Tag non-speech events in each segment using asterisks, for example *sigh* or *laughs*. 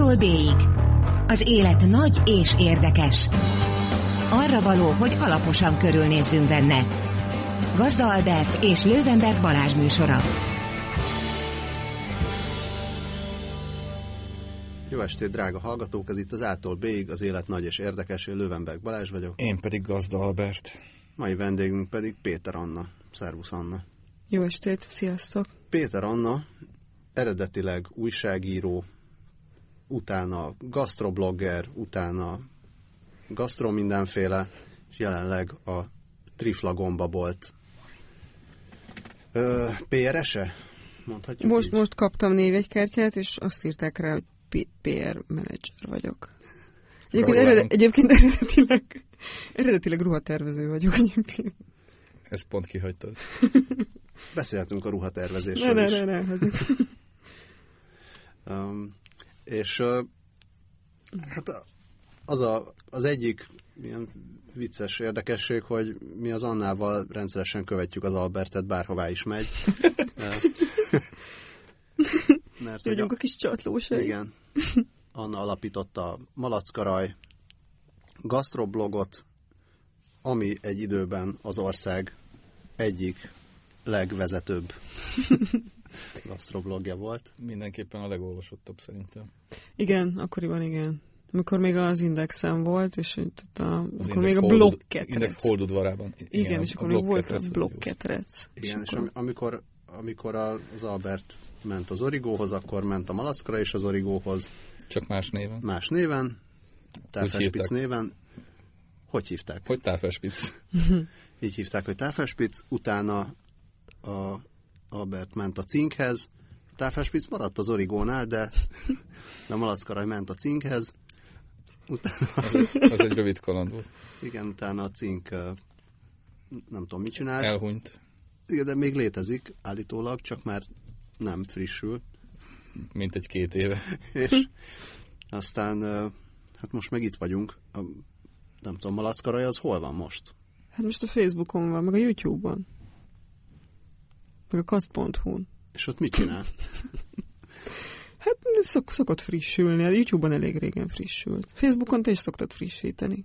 A-tól B-ig. Az élet nagy és érdekes. Arra való, hogy alaposan körülnézzünk benne. Gazda Albert és Lővenberg Balázs műsora. Jó estét, drága hallgatók! Ez itt az A-tól B-ig, az élet nagy és érdekes. Én Lővenberg Balázs vagyok. Én pedig Gazda Albert. Mai vendégünk pedig Péter Anna. Szervusz Anna. Jó estét, sziasztok! Péter Anna eredetileg újságíró, utána gastroblogger, utána gastro mindenféle, és jelenleg a Trifla gomba volt. Ö, PRS-e? Mondhatjuk Most, így? most kaptam névegykártyát, és azt írták rá, hogy PR menedzser vagyok. Egyébként, eredet, egyébként eredetileg, eredetileg ruhatervező vagyok egyébként. Ezt pont kihagytad. Beszéltünk a Ne, ruhatervezésről ne, is. ne, ne, hagyjuk. Um, és hát az, a, az egyik ilyen vicces érdekesség, hogy mi az Annával rendszeresen követjük az Albertet, bárhová is megy. *laughs* Mert Vagyunk a, a kis csatlósai. igen, Anna alapította a Malackaraj gastroblogot, ami egy időben az ország egyik legvezetőbb *laughs* gastroblogja volt. Mindenképpen a legolvasottabb szerintem. Igen, akkoriban igen. Amikor még az Indexen volt, és ott a, Az akkor még a blokketrec. Index holdudvarában. Igen, és akkor még volt a blokketrec. Igen, és akkor- ami- amikor, amikor az Albert ment az Origóhoz, akkor ment a Malackra és az Origóhoz. Csak más néven. más néven, Táfelspic néven. Hogy hívták? Hogy táfelspic? *laughs* Így hívták, hogy Táfelspic, utána a Albert ment a cinkhez, a Táfelspic maradt az Origónál, de, *laughs* de Malackaraj ment a cinkhez, utána, Az egy, az egy rövid kaland volt. igen, utána a cink nem tudom, mit csinált. Elhunyt, Igen, de még létezik állítólag, csak már nem frissül. mint egy két éve. *laughs* és aztán hát most meg itt vagyunk. A, nem tudom, Malackaraj az hol van most? Hát most a Facebookon van, meg a YouTube-on. Meg a kast.hu-n. És ott mit csinál? *laughs* Hát szok, szokott frissülni, a YouTube-on elég régen frissült. Facebookon te is szoktad frissíteni.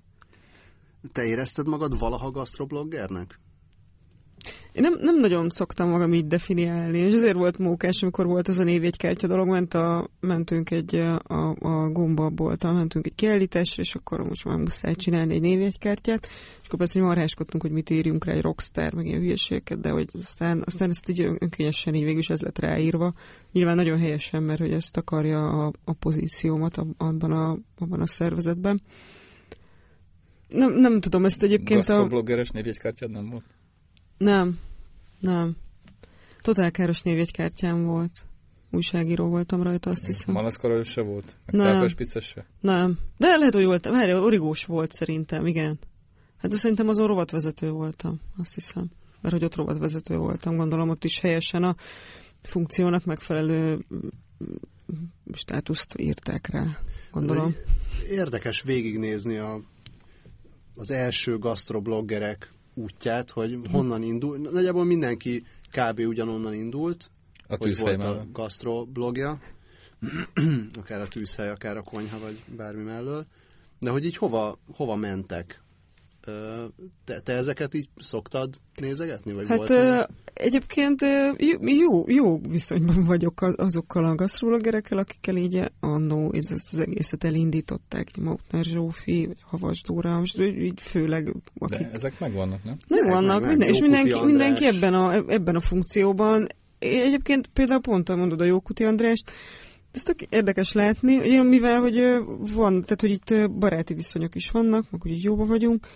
Te érezted magad valaha gastrobloggernek? Én nem, nem nagyon szoktam magam így definiálni, és ezért volt mókás, amikor volt ez a névjegykártya dolog, ment a, mentünk egy, a, a gombaboltal, mentünk egy kiállításra, és akkor most már muszáj csinálni egy névjegykártyát, és akkor persze hogy marháskottunk, hogy mit írjunk rá, egy rockstar, meg ilyen hülyeségeket, de hogy aztán, aztán ezt így ön- önkényesen így végül is ez lett ráírva. Nyilván nagyon helyesen, mert hogy ezt akarja a, a pozíciómat ab- abban a, abban a szervezetben. Nem, nem tudom, ezt egyébként a... Gastrobloggeres névjegykártyád nem volt? Nem, nem. Totál káros névjegykártyám volt. Újságíró voltam rajta, azt hiszem. Malackarajos se volt? Meg Nem. se? Nem. De lehet, hogy volt. Várj, origós volt szerintem, igen. Hát de szerintem azon rovatvezető voltam, azt hiszem. Mert hogy ott rovatvezető voltam, gondolom ott is helyesen a funkciónak megfelelő mm, státuszt írták rá, gondolom. Érdekes végignézni a, az első gastrobloggerek útját, hogy honnan indul. Nagyjából mindenki kb. ugyanonnan indult, A hogy volt a mellett. gastroblogja, *clears throat* akár a tűzhely, akár a konyha, vagy bármi mellől, de hogy így hova, hova mentek? Te, te ezeket így szoktad nézegetni? Vagy Hát volt egyébként jó, jó, viszonyban vagyok az- azokkal a gasztrológerekkel, akikkel így annó ez- ezt az egészet elindították, Mautner Zsófi, vagy Havas Dóra, most így főleg akik De ezek megvannak, nem? meg Meg, minden, és mindenki, András. mindenki ebben, a, ebben a funkcióban. Én Egyébként például pont mondod a Jókuti Andrást, ez tök érdekes látni, mivel hogy van, tehát hogy itt baráti viszonyok is vannak, meg hogy így jóba vagyunk,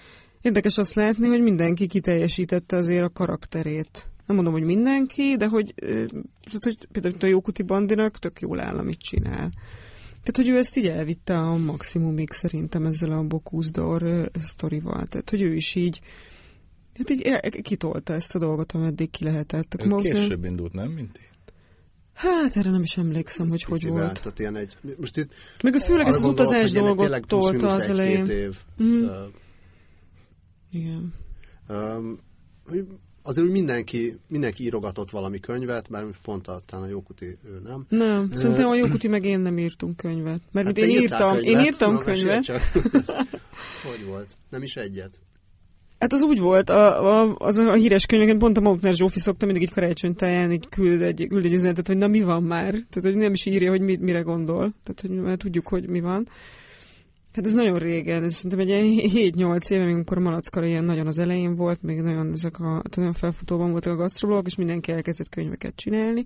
érdekes azt látni, hogy mindenki kiteljesítette azért a karakterét. Nem mondom, hogy mindenki, de hogy, tehát, hogy például a Jókuti Bandinak tök jól áll, amit csinál. Tehát, hogy ő ezt így elvitte a maximumig szerintem ezzel a Bokúzdor sztorival. Tehát, hogy ő is így Hát így kitolta ezt a dolgot, ameddig ki lehetett. Akkor Ő maguk- később indult, nem, mint ti? Hát erre nem is emlékszem, hogy hogy Picivel, volt. Tehát ilyen egy, most itt Meg ő főleg arra ez az utazás hogy dolgot tolta az elején. év. Mhm. Ö, Igen. Hogy azért úgy mindenki, mindenki írogatott valami könyvet, bár most pont a, talán a Jókuti ő nem. Nem, szerintem a Jókuti *clears throat* meg én nem írtunk könyvet. Mert hát én írtam, könyvet, én írtam na, könyvet. Csak. *laughs* Hogy volt? Nem is egyet. Hát az úgy volt, a, a, az a híres könyveket pont a Mautner Zsófi szokta mindig egy karácsonytáján így küld egy, küld egy üzenetet, hogy na mi van már. Tehát, hogy nem is írja, hogy mit, mire gondol. Tehát, hogy már tudjuk, hogy mi van. Hát ez nagyon régen, ez szerintem egy ilyen 7-8 éve, amikor Malackara ilyen nagyon az elején volt, még nagyon ezek a, nagyon felfutóban voltak a gasztroblogok, és mindenki elkezdett könyveket csinálni.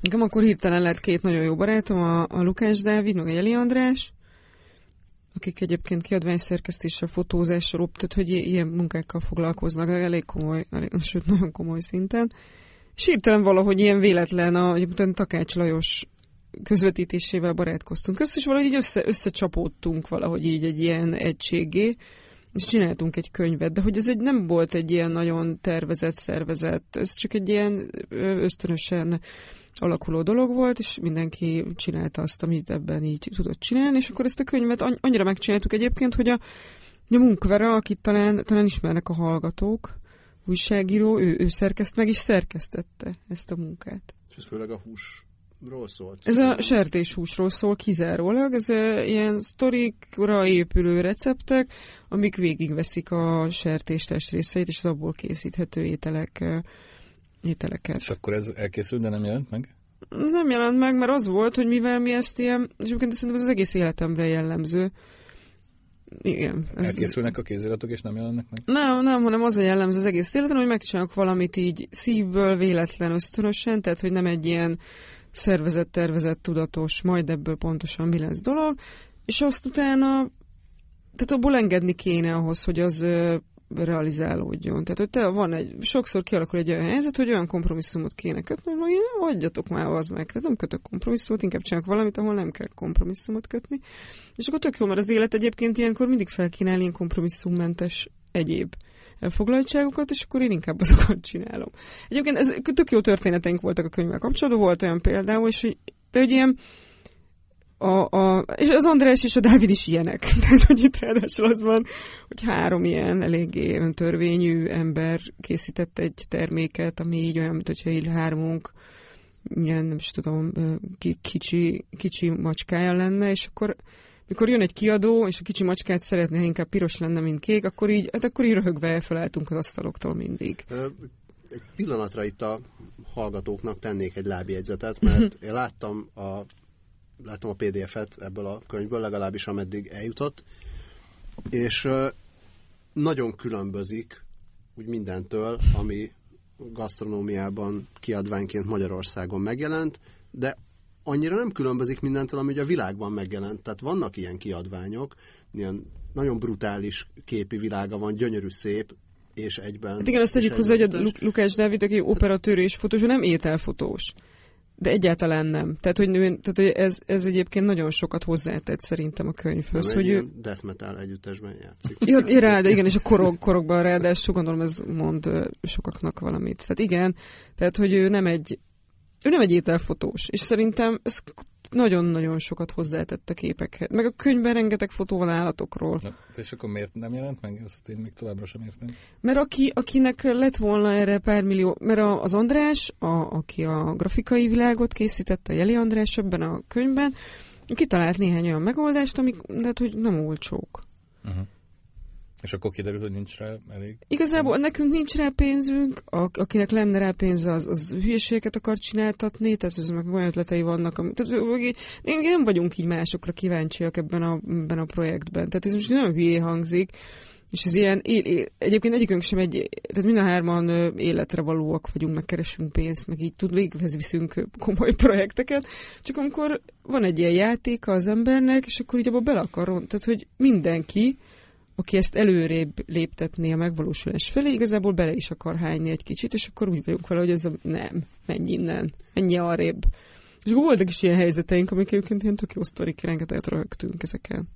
Nekem akkor hirtelen lett két nagyon jó barátom, a, a Lukás Dávid, meg a Jeli András, akik egyébként kiadványszerkesztéssel, fotózással, tehát hogy ilyen munkákkal foglalkoznak, elég komoly, elég, sőt nagyon komoly szinten. És hirtelen valahogy ilyen véletlen, a, egyébként Takács Lajos közvetítésével barátkoztunk. Össze, és valahogy így össze, összecsapódtunk valahogy így egy ilyen egységé, és csináltunk egy könyvet, de hogy ez egy nem volt egy ilyen nagyon tervezett, szervezett, ez csak egy ilyen ösztönösen alakuló dolog volt, és mindenki csinálta azt, amit ebben így tudott csinálni, és akkor ezt a könyvet anny- annyira megcsináltuk egyébként, hogy a, a Munkvera, akit talán, talán ismernek a hallgatók, újságíró, ő, ő szerkeszt meg, és szerkesztette ezt a munkát. És ez főleg a húsról szólt. Ez a sertéshúsról szól kizárólag, ez ilyen sztorikra épülő receptek, amik végigveszik a sertés testrészeit, és az abból készíthető ételek, ételeket. És akkor ez elkészült, de nem jelent meg? Nem jelent meg, mert az volt, hogy mivel mi ezt ilyen, és egyébként szerintem ez az egész életemre jellemző. Igen. Ez, Elkészülnek a kéziratok, és nem jelennek meg? nem, nem, hanem az a jellemző az egész életem, hogy megcsinálok valamit így szívből, véletlen, ösztönösen, tehát hogy nem egy ilyen szervezett, tervezett, tudatos, majd ebből pontosan mi lesz dolog, és azt utána, tehát abból engedni kéne ahhoz, hogy az realizálódjon. Tehát, hogy te van egy, sokszor kialakul egy olyan helyzet, hogy olyan kompromisszumot kéne kötni, hogy "Ja, adjatok már az meg. Tehát nem kötök kompromisszumot, inkább csinálok valamit, ahol nem kell kompromisszumot kötni. És akkor tök jó, mert az élet egyébként ilyenkor mindig felkínál ilyen kompromisszummentes egyéb elfoglaltságokat, és akkor én inkább azokat csinálom. Egyébként ez tök jó történeteink voltak a könyvvel kapcsolatban, volt olyan például, és hogy, de hogy ilyen a, a, és az András és a Dávid is ilyenek. *laughs* Tehát, hogy itt ráadásul az van, hogy három ilyen eléggé öntörvényű ember készített egy terméket, ami így olyan, mint hogyha így hármunk ilyen, nem is tudom, kicsi, kicsi macskája lenne, és akkor mikor jön egy kiadó, és a kicsi macskát szeretné, ha inkább piros lenne, mint kék, akkor így, hát akkor így röhögve elfeleltünk az asztaloktól mindig. Egy pillanatra itt a hallgatóknak tennék egy lábjegyzetet, mert én láttam a, láttam a PDF-et ebből a könyvből, legalábbis ameddig eljutott, és nagyon különbözik úgy mindentől, ami gasztronómiában kiadványként Magyarországon megjelent, de annyira nem különbözik mindentől, ami ugye a világban megjelent. Tehát vannak ilyen kiadványok, ilyen nagyon brutális képi világa van, gyönyörű, szép, és egyben... Hát igen, azt tegyük hozzá, hogy a Lukács Dávid, aki operatőr és fotós, nem ételfotós. De egyáltalán nem. Tehát, hogy, tehát, hogy ez, ez egyébként nagyon sokat hozzátett szerintem a könyvhöz. Nem hogy ő, death metal együttesben játszik. Ja, ja, rá, de igen, és a korok, korokban ráadásul gondolom ez mond sokaknak valamit. Tehát igen, tehát hogy ő nem egy ő nem egy ételfotós, és szerintem ez nagyon-nagyon sokat hozzátett a képekhez. Meg a könyvben rengeteg fotó van állatokról. Na, és akkor miért nem jelent meg? Ezt én még továbbra sem értem. Mert aki, akinek lett volna erre pár millió, mert az András, a, aki a grafikai világot készítette, a Jeli András ebben a könyvben, kitalált néhány olyan megoldást, amik, de hát, hogy nem olcsók. Uh-huh. És akkor kiderül, hogy nincs rá elég. Igazából nekünk nincs rá pénzünk, akinek lenne rá pénze, az, az hülyeségeket akar csináltatni, tehát az meg olyan ötletei vannak, amit, tehát, nem vagyunk így másokra kíváncsiak ebben a, ebben a projektben. Tehát ez most nagyon hülyé hangzik, és ez ilyen, egyébként egyikünk sem egy, tehát mind a hárman életre valóak vagyunk, meg keresünk pénzt, meg így tud, véghez viszünk komoly *laughs* projekteket, csak amikor van egy ilyen játéka az embernek, és akkor így abba bele akar tehát hogy mindenki, aki ezt előrébb léptetné a megvalósulás felé, igazából bele is akar hányni egy kicsit, és akkor úgy vagyunk vele, hogy ez a, nem, menj innen, menj arrébb. És voltak is ilyen helyzeteink, amik egyébként ilyen tök jó sztorik, rengeteget röhögtünk ezeken.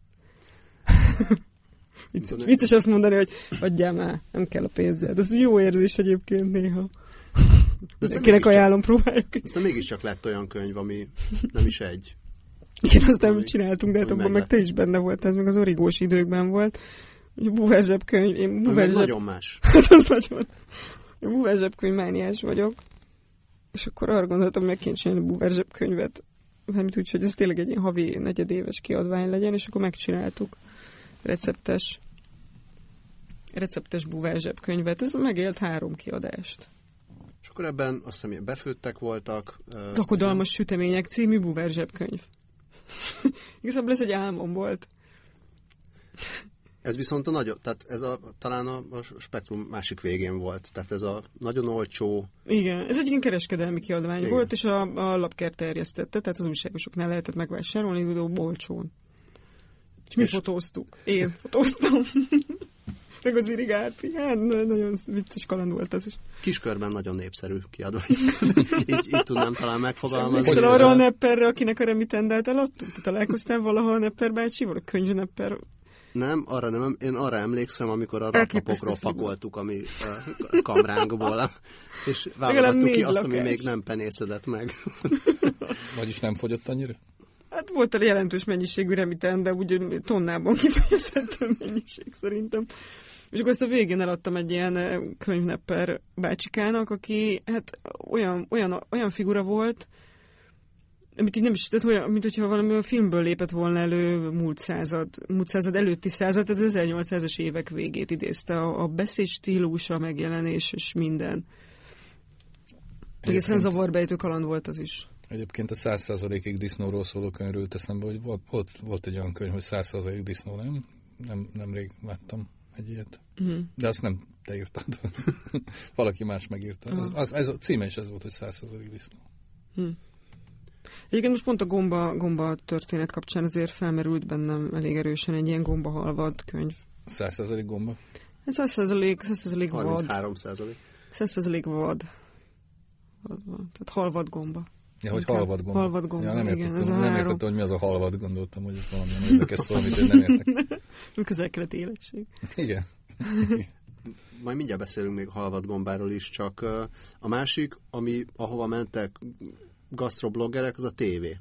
*laughs* vicces, vicces azt mondani, hogy adjál már, nem kell a pénzed. Ez jó érzés egyébként néha. *laughs* Mindenkinek ajánlom, próbáljuk. Aztán mégiscsak lett olyan könyv, ami nem is egy. Igen, azt nem csináltunk, de hát abban meg te is benne voltál, ez meg az origós időkben volt. Búverzseb könyv, én meg búverzseb nagyon más. *laughs* Hát az nagyon... Én búvár zsebkönyvmániás vagyok, és akkor arra gondoltam, hogy meg kéne csinálni búvár zsebkönyvet, mármint úgy, hogy ez tényleg egy ilyen havi negyedéves kiadvány legyen, és akkor megcsináltuk receptes receptes búvár zsebkönyvet. Ez megélt három kiadást. És akkor ebben azt hiszem, befőttek voltak. ö, Lakodalmas sütemények című búvár zsebkönyv. *laughs* Igazából ez egy álmom volt. Ez viszont a nagyon, tehát ez a, talán a, a spektrum másik végén volt. Tehát ez a nagyon olcsó, Igen, ez egy ilyen kereskedelmi kiadvány Igen. volt, és a, a lapkert terjesztette, tehát az újságosoknál lehetett megvásárolni, de olcsón. És mi És- fotóztuk. Én fotóztam. *laughs* Meg az irigárpi. Hát na- nagyon vicces kaland volt ez is. kiskörben nagyon népszerű kiadvány. *laughs* így, így tudnám talán megfogalmazni. Emlékszel arra a nepperre, akinek a remitendát eladtuk? Találkoztál valaha a nepper bácsival? A könyv nepper? Nem, arra nem, én arra emlékszem, amikor a raklapokról pakoltuk a mi uh, kamránkból, *laughs* és válogattuk ki azt, ami még nem penészedett meg. *laughs* Vagyis nem fogyott annyira? Hát volt a jelentős mennyiségű remiten, de úgy tonnában kifejezett mennyiség szerintem. És akkor ezt a végén eladtam egy ilyen könyvnepper bácsikának, aki hát olyan, olyan, olyan figura volt, amit így nem is, tehát olyan, mint hogyha valami a filmből lépett volna elő múlt század, múlt század előtti század, tehát az 1800-as évek végét idézte, a, a beszéd stílusa, a megjelenés és minden. Egészen zavarbejtő kaland volt az is. Egyébként a 100%-ig disznóról szóló könyvről eszembe, hogy volt, volt, volt egy olyan könyv, hogy 100% disznó, nem? nem? Nemrég láttam egy ilyet. Uh-huh. De azt nem te írtad. *laughs* Valaki más megírta. Az, az, ez a címe is ez volt, hogy 100% disznó. Egyébként most pont a gomba, gomba történet kapcsán azért felmerült bennem elég erősen egy ilyen gomba halvad könyv. 100% gomba. Ez 100%, 100% vad. 33 százalék. 100% vad. vad van. Tehát halvad gomba. Ja, hogy Inkább halvad gomba. halvad gomba, ja, nem igen, értettem, ez a nem három. értettem, hogy mi az a halvad, gondoltam, hogy ez valamilyen érdekes szó, amit én nem értek. *laughs* Közel-keleti életség. Igen. *laughs* Majd mindjárt beszélünk még halvad gombáról is, csak a másik, ami ahova mentek gastrobloggerek, az a tévé.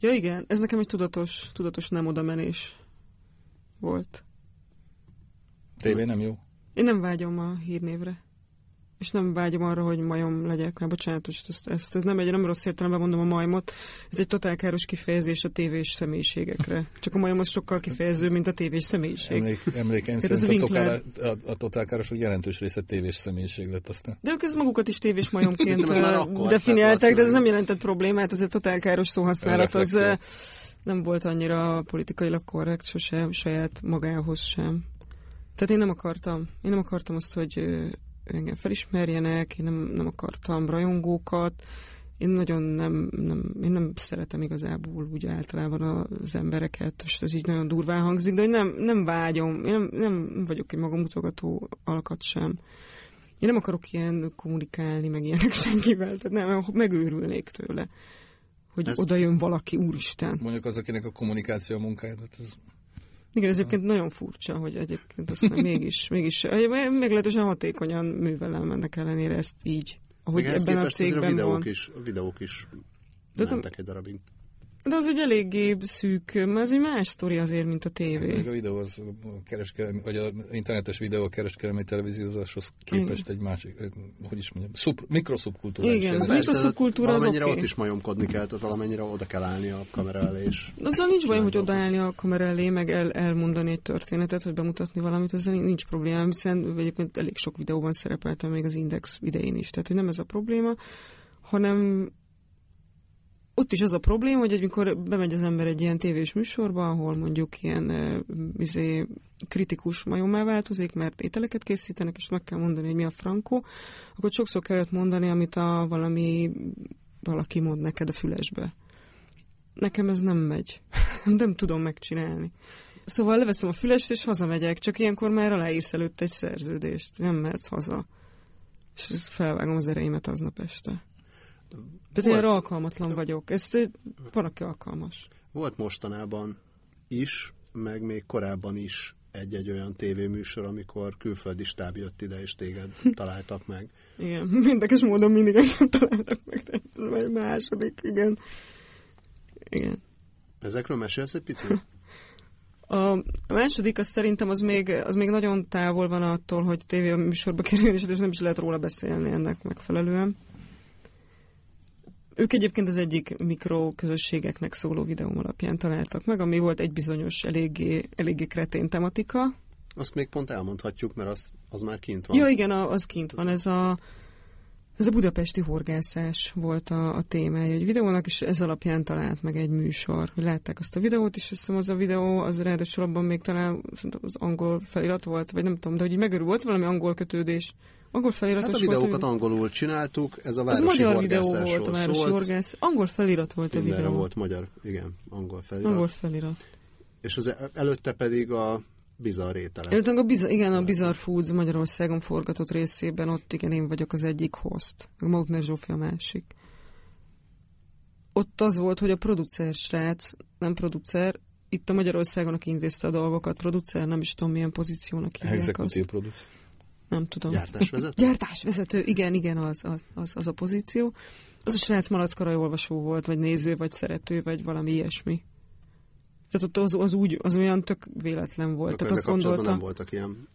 Ja igen, ez nekem egy tudatos, tudatos nem oda menés volt. TV nem jó? Én nem vágyom a hírnévre. És nem vágyom arra, hogy majom legyek. Már bocsánat, ezt, ezt, ez nem egy nem rossz értelemben mondom a majmot. Ez egy totál káros kifejezés a tévés személyiségekre. *laughs* Csak a majom az sokkal kifejező, mint a tévés személyiség. Emlék, emlékeim Hát szerint a, totál, a, a totálkárosok jelentős része tévés személyiség lett aztán. De ők ez magukat is tévés majomként definiálták, de ez nem jelentett problémát, ez a totál káros szóhasználat, az nem volt annyira politikailag korrekt sose, saját magához sem. Tehát én nem akartam, én nem akartam azt, hogy engem felismerjenek, én nem, nem akartam rajongókat, én nagyon nem, nem, én nem szeretem igazából úgy általában az embereket, és ez így nagyon durván hangzik, de hogy nem, nem vágyom, én nem, nem vagyok egy magamutogató alkat sem. Én nem akarok ilyen kommunikálni, meg ilyenek *laughs* senkivel, tehát nem, megőrülnék tőle, hogy Ez- oda jön valaki, úristen. Mondjuk az, akinek a kommunikáció a munkája, hát ez Igen, ez egyébként nagyon furcsa, hogy egyébként aztán *laughs* mégis, mégis meglehetősen hatékonyan művelem ennek ellenére ezt így, ahogy ehhez ebben a cégben a videók van. is, a videók is De mentek egy darabig. De az egy eléggé szűk, mert ez egy más sztori azért, mint a Még tévé. a videó az a kereskedelmi, vagy a internetes videó a kereskedelmi televíziózáshoz képest egy másik, hogy is mondjam, szub, mikroszubkultúrális. Igen, az mikroszubkultúra az valamennyire oké. ott is majomkodni kell, tehát valamennyire oda kell állni a kamera elé, és Azzal nincs bajom, hogy odaállni a kamera elé, meg el, elmondani egy történetet, vagy bemutatni valamit, ezzel nincs probléma, hiszen egyébként elég sok videóban szerepeltem még az Index idején is. Tehát, hogy nem ez a probléma, hanem ott is az a probléma, hogy amikor bemegy az ember egy ilyen tévés műsorba, ahol mondjuk ilyen izé, kritikus majommá változik, mert ételeket készítenek, és meg kell mondani, hogy mi a frankó, akkor sokszor kell olyat mondani, amit a valami valaki mond neked a fülesbe. Nekem ez nem megy. *laughs* nem tudom megcsinálni. Szóval leveszem a fülest, és hazamegyek, csak ilyenkor már aláírsz előtt egy szerződést. Nem mehetsz haza. És felvágom az ereimet aznap este. Tehát Volt. én erre alkalmatlan vagyok. Ez valaki alkalmas. volt mostanában is, meg még korábban is egy-egy olyan tévéműsor, amikor külföldi stáb jött ide, és téged *laughs* találtak meg. Igen, *laughs* érdekes módon mindig engem találnak meg. Ez egy második, igen. Igen. Ezekről mesélsz egy picit? *laughs* A második, az szerintem az még, az még nagyon távol van attól, hogy tévé műsorba kerüljön, és nem is lehet róla beszélni ennek megfelelően. Ők egyébként az egyik mikroközösségeknek szóló videóm alapján találtak meg, ami volt egy bizonyos eléggé, eléggé kretén tematika. Azt még pont elmondhatjuk, mert az, az már kint van. Ja, igen, az kint van. Ez a, ez a budapesti horgászás volt a, a témája egy videónak, és ez alapján talált meg egy műsor. Hogy látták azt a videót, és azt az a videó, az ráadásul abban még talán az angol felirat volt, vagy nem tudom, de hogy megörül volt valami angol kötődés. Angol feliratos hát a videókat volt, angolul csináltuk, ez a városi Ez magyar videó volt, a városi szólt. horgász. Angol felirat volt a videó. volt magyar, igen, angol felirat. Angol felirat. És az előtte pedig a bizarr ételek. Előtte a bizar, igen, a Bizarre Foods Magyarországon forgatott részében, ott igen, én vagyok az egyik host. Meg Mautner Zsófi a másik. Ott az volt, hogy a producer srác, nem producer, itt a Magyarországon, aki intézte a dolgokat, producer, nem is tudom milyen pozíciónak hívják azt. producer nem tudom. Gyártásvezető? *laughs* Gyártásvezető, igen, igen, az, az, az a pozíció. Az a srác malackarai olvasó volt, vagy néző, vagy szerető, vagy valami ilyesmi. Tehát ott az, az, úgy, az olyan tök véletlen volt. Tehát azt gondolta... nem voltak ilyen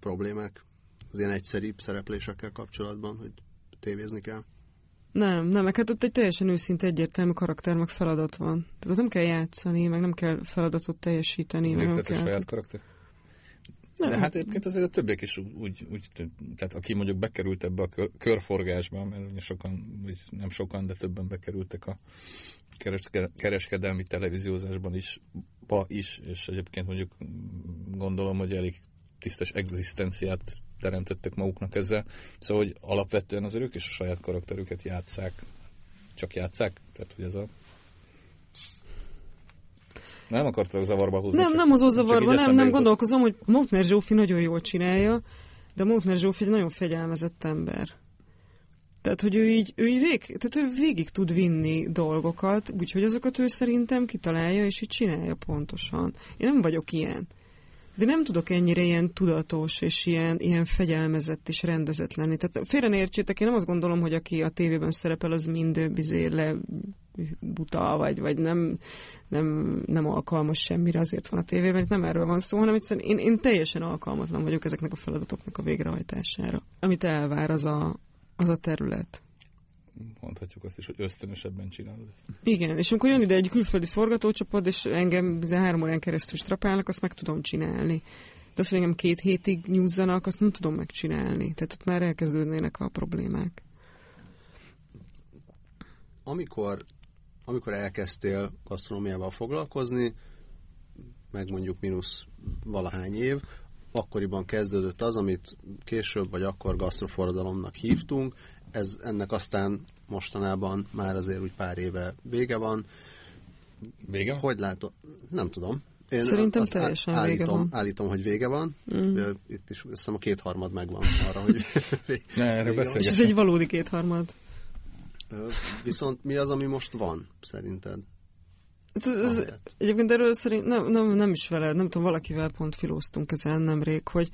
problémák az ilyen egyszerűbb szereplésekkel kapcsolatban, hogy tévézni kell? Nem, nem, meg hát ott egy teljesen őszinte egyértelmű karakter, meg feladat van. Tehát ott nem kell játszani, meg nem kell feladatot teljesíteni. Még meg kell, saját karakter? Nem. De hát egyébként azért a többiek is úgy, úgy, tehát aki mondjuk bekerült ebbe a körforgásba, mert sokan, vagy nem sokan, de többen bekerültek a kereskedelmi televíziózásban is, ba is, és egyébként mondjuk gondolom, hogy elég tisztes egzisztenciát teremtettek maguknak ezzel. Szóval, hogy alapvetően az ők is a saját karakterüket játszák, csak játszák, tehát hogy ez a nem akartak zavarba húzni. Nem, nem hozó zavarba, nem, nem gondolkozom, hogy Moutner Zsófi nagyon jól csinálja, de Moutner Zsófi egy nagyon fegyelmezett ember. Tehát, hogy ő így, ő így vég, tehát ő végig tud vinni dolgokat, úgyhogy azokat ő szerintem kitalálja, és így csinálja pontosan. Én nem vagyok ilyen. De nem tudok ennyire ilyen tudatos, és ilyen, ilyen fegyelmezett és rendezett lenni. Tehát félre ne értsétek, én nem azt gondolom, hogy aki a tévében szerepel, az mind bizé le buta, vagy, vagy nem, nem, nem alkalmas semmire, azért van a tévében, itt nem erről van szó, hanem egyszerűen én, én teljesen alkalmatlan vagyok ezeknek a feladatoknak a végrehajtására. Amit elvár az a, az a terület mondhatjuk azt is, hogy ösztönösebben csinálod ezt. Igen, és amikor jön ide egy külföldi forgatócsapat, és engem három órán keresztül strapálnak, azt meg tudom csinálni. De azt, hogy engem két hétig nyúzzanak, azt nem tudom megcsinálni. Tehát ott már elkezdődnének a problémák. Amikor, amikor elkezdtél gasztronómiával foglalkozni, meg mondjuk mínusz valahány év, akkoriban kezdődött az, amit később vagy akkor gasztroforradalomnak hívtunk, ez ennek aztán mostanában már azért úgy pár éve vége van. Vége? Hogy látod? Nem tudom. Én Szerintem teljesen állítom, vége van. Állítom, hogy vége van. Mm. Itt is azt hiszem a kétharmad megvan arra, hogy *laughs* *laughs* ne, erről És ez egy valódi kétharmad. Viszont mi az, ami most van, szerinted? Ez, egyébként erről szerint nem, nem, nem is veled, nem tudom, valakivel pont filóztunk ezen nemrég, hogy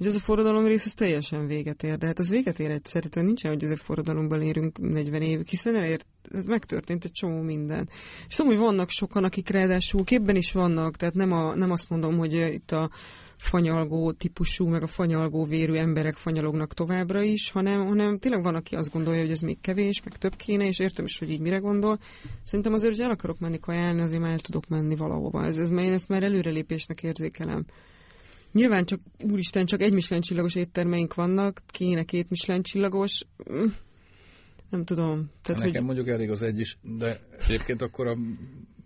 és ez a forradalom rész, teljesen véget ér. De hát az véget ér egyszer, tehát nincsen, hogy ez a forradalomban érünk 40 évig, hiszen elért, ez megtörtént egy csomó minden. És tudom, hogy vannak sokan, akik ráadásul képben is vannak, tehát nem, a, nem azt mondom, hogy itt a fanyalgó típusú, meg a fanyalgó vérű emberek fanyalognak továbbra is, hanem, hanem tényleg van, aki azt gondolja, hogy ez még kevés, meg több kéne, és értem is, hogy így mire gondol. Szerintem azért, hogy el akarok menni kajálni, azért már el tudok menni valahova. Ez, ez, én ezt már előrelépésnek érzékelem. Nyilván csak, úristen, csak egy Michelin csillagos éttermeink vannak, kéne két Michelin csillagos. Mm, nem tudom. Tehát, Nekem hogy... mondjuk elég az egy is, de egyébként akkor a,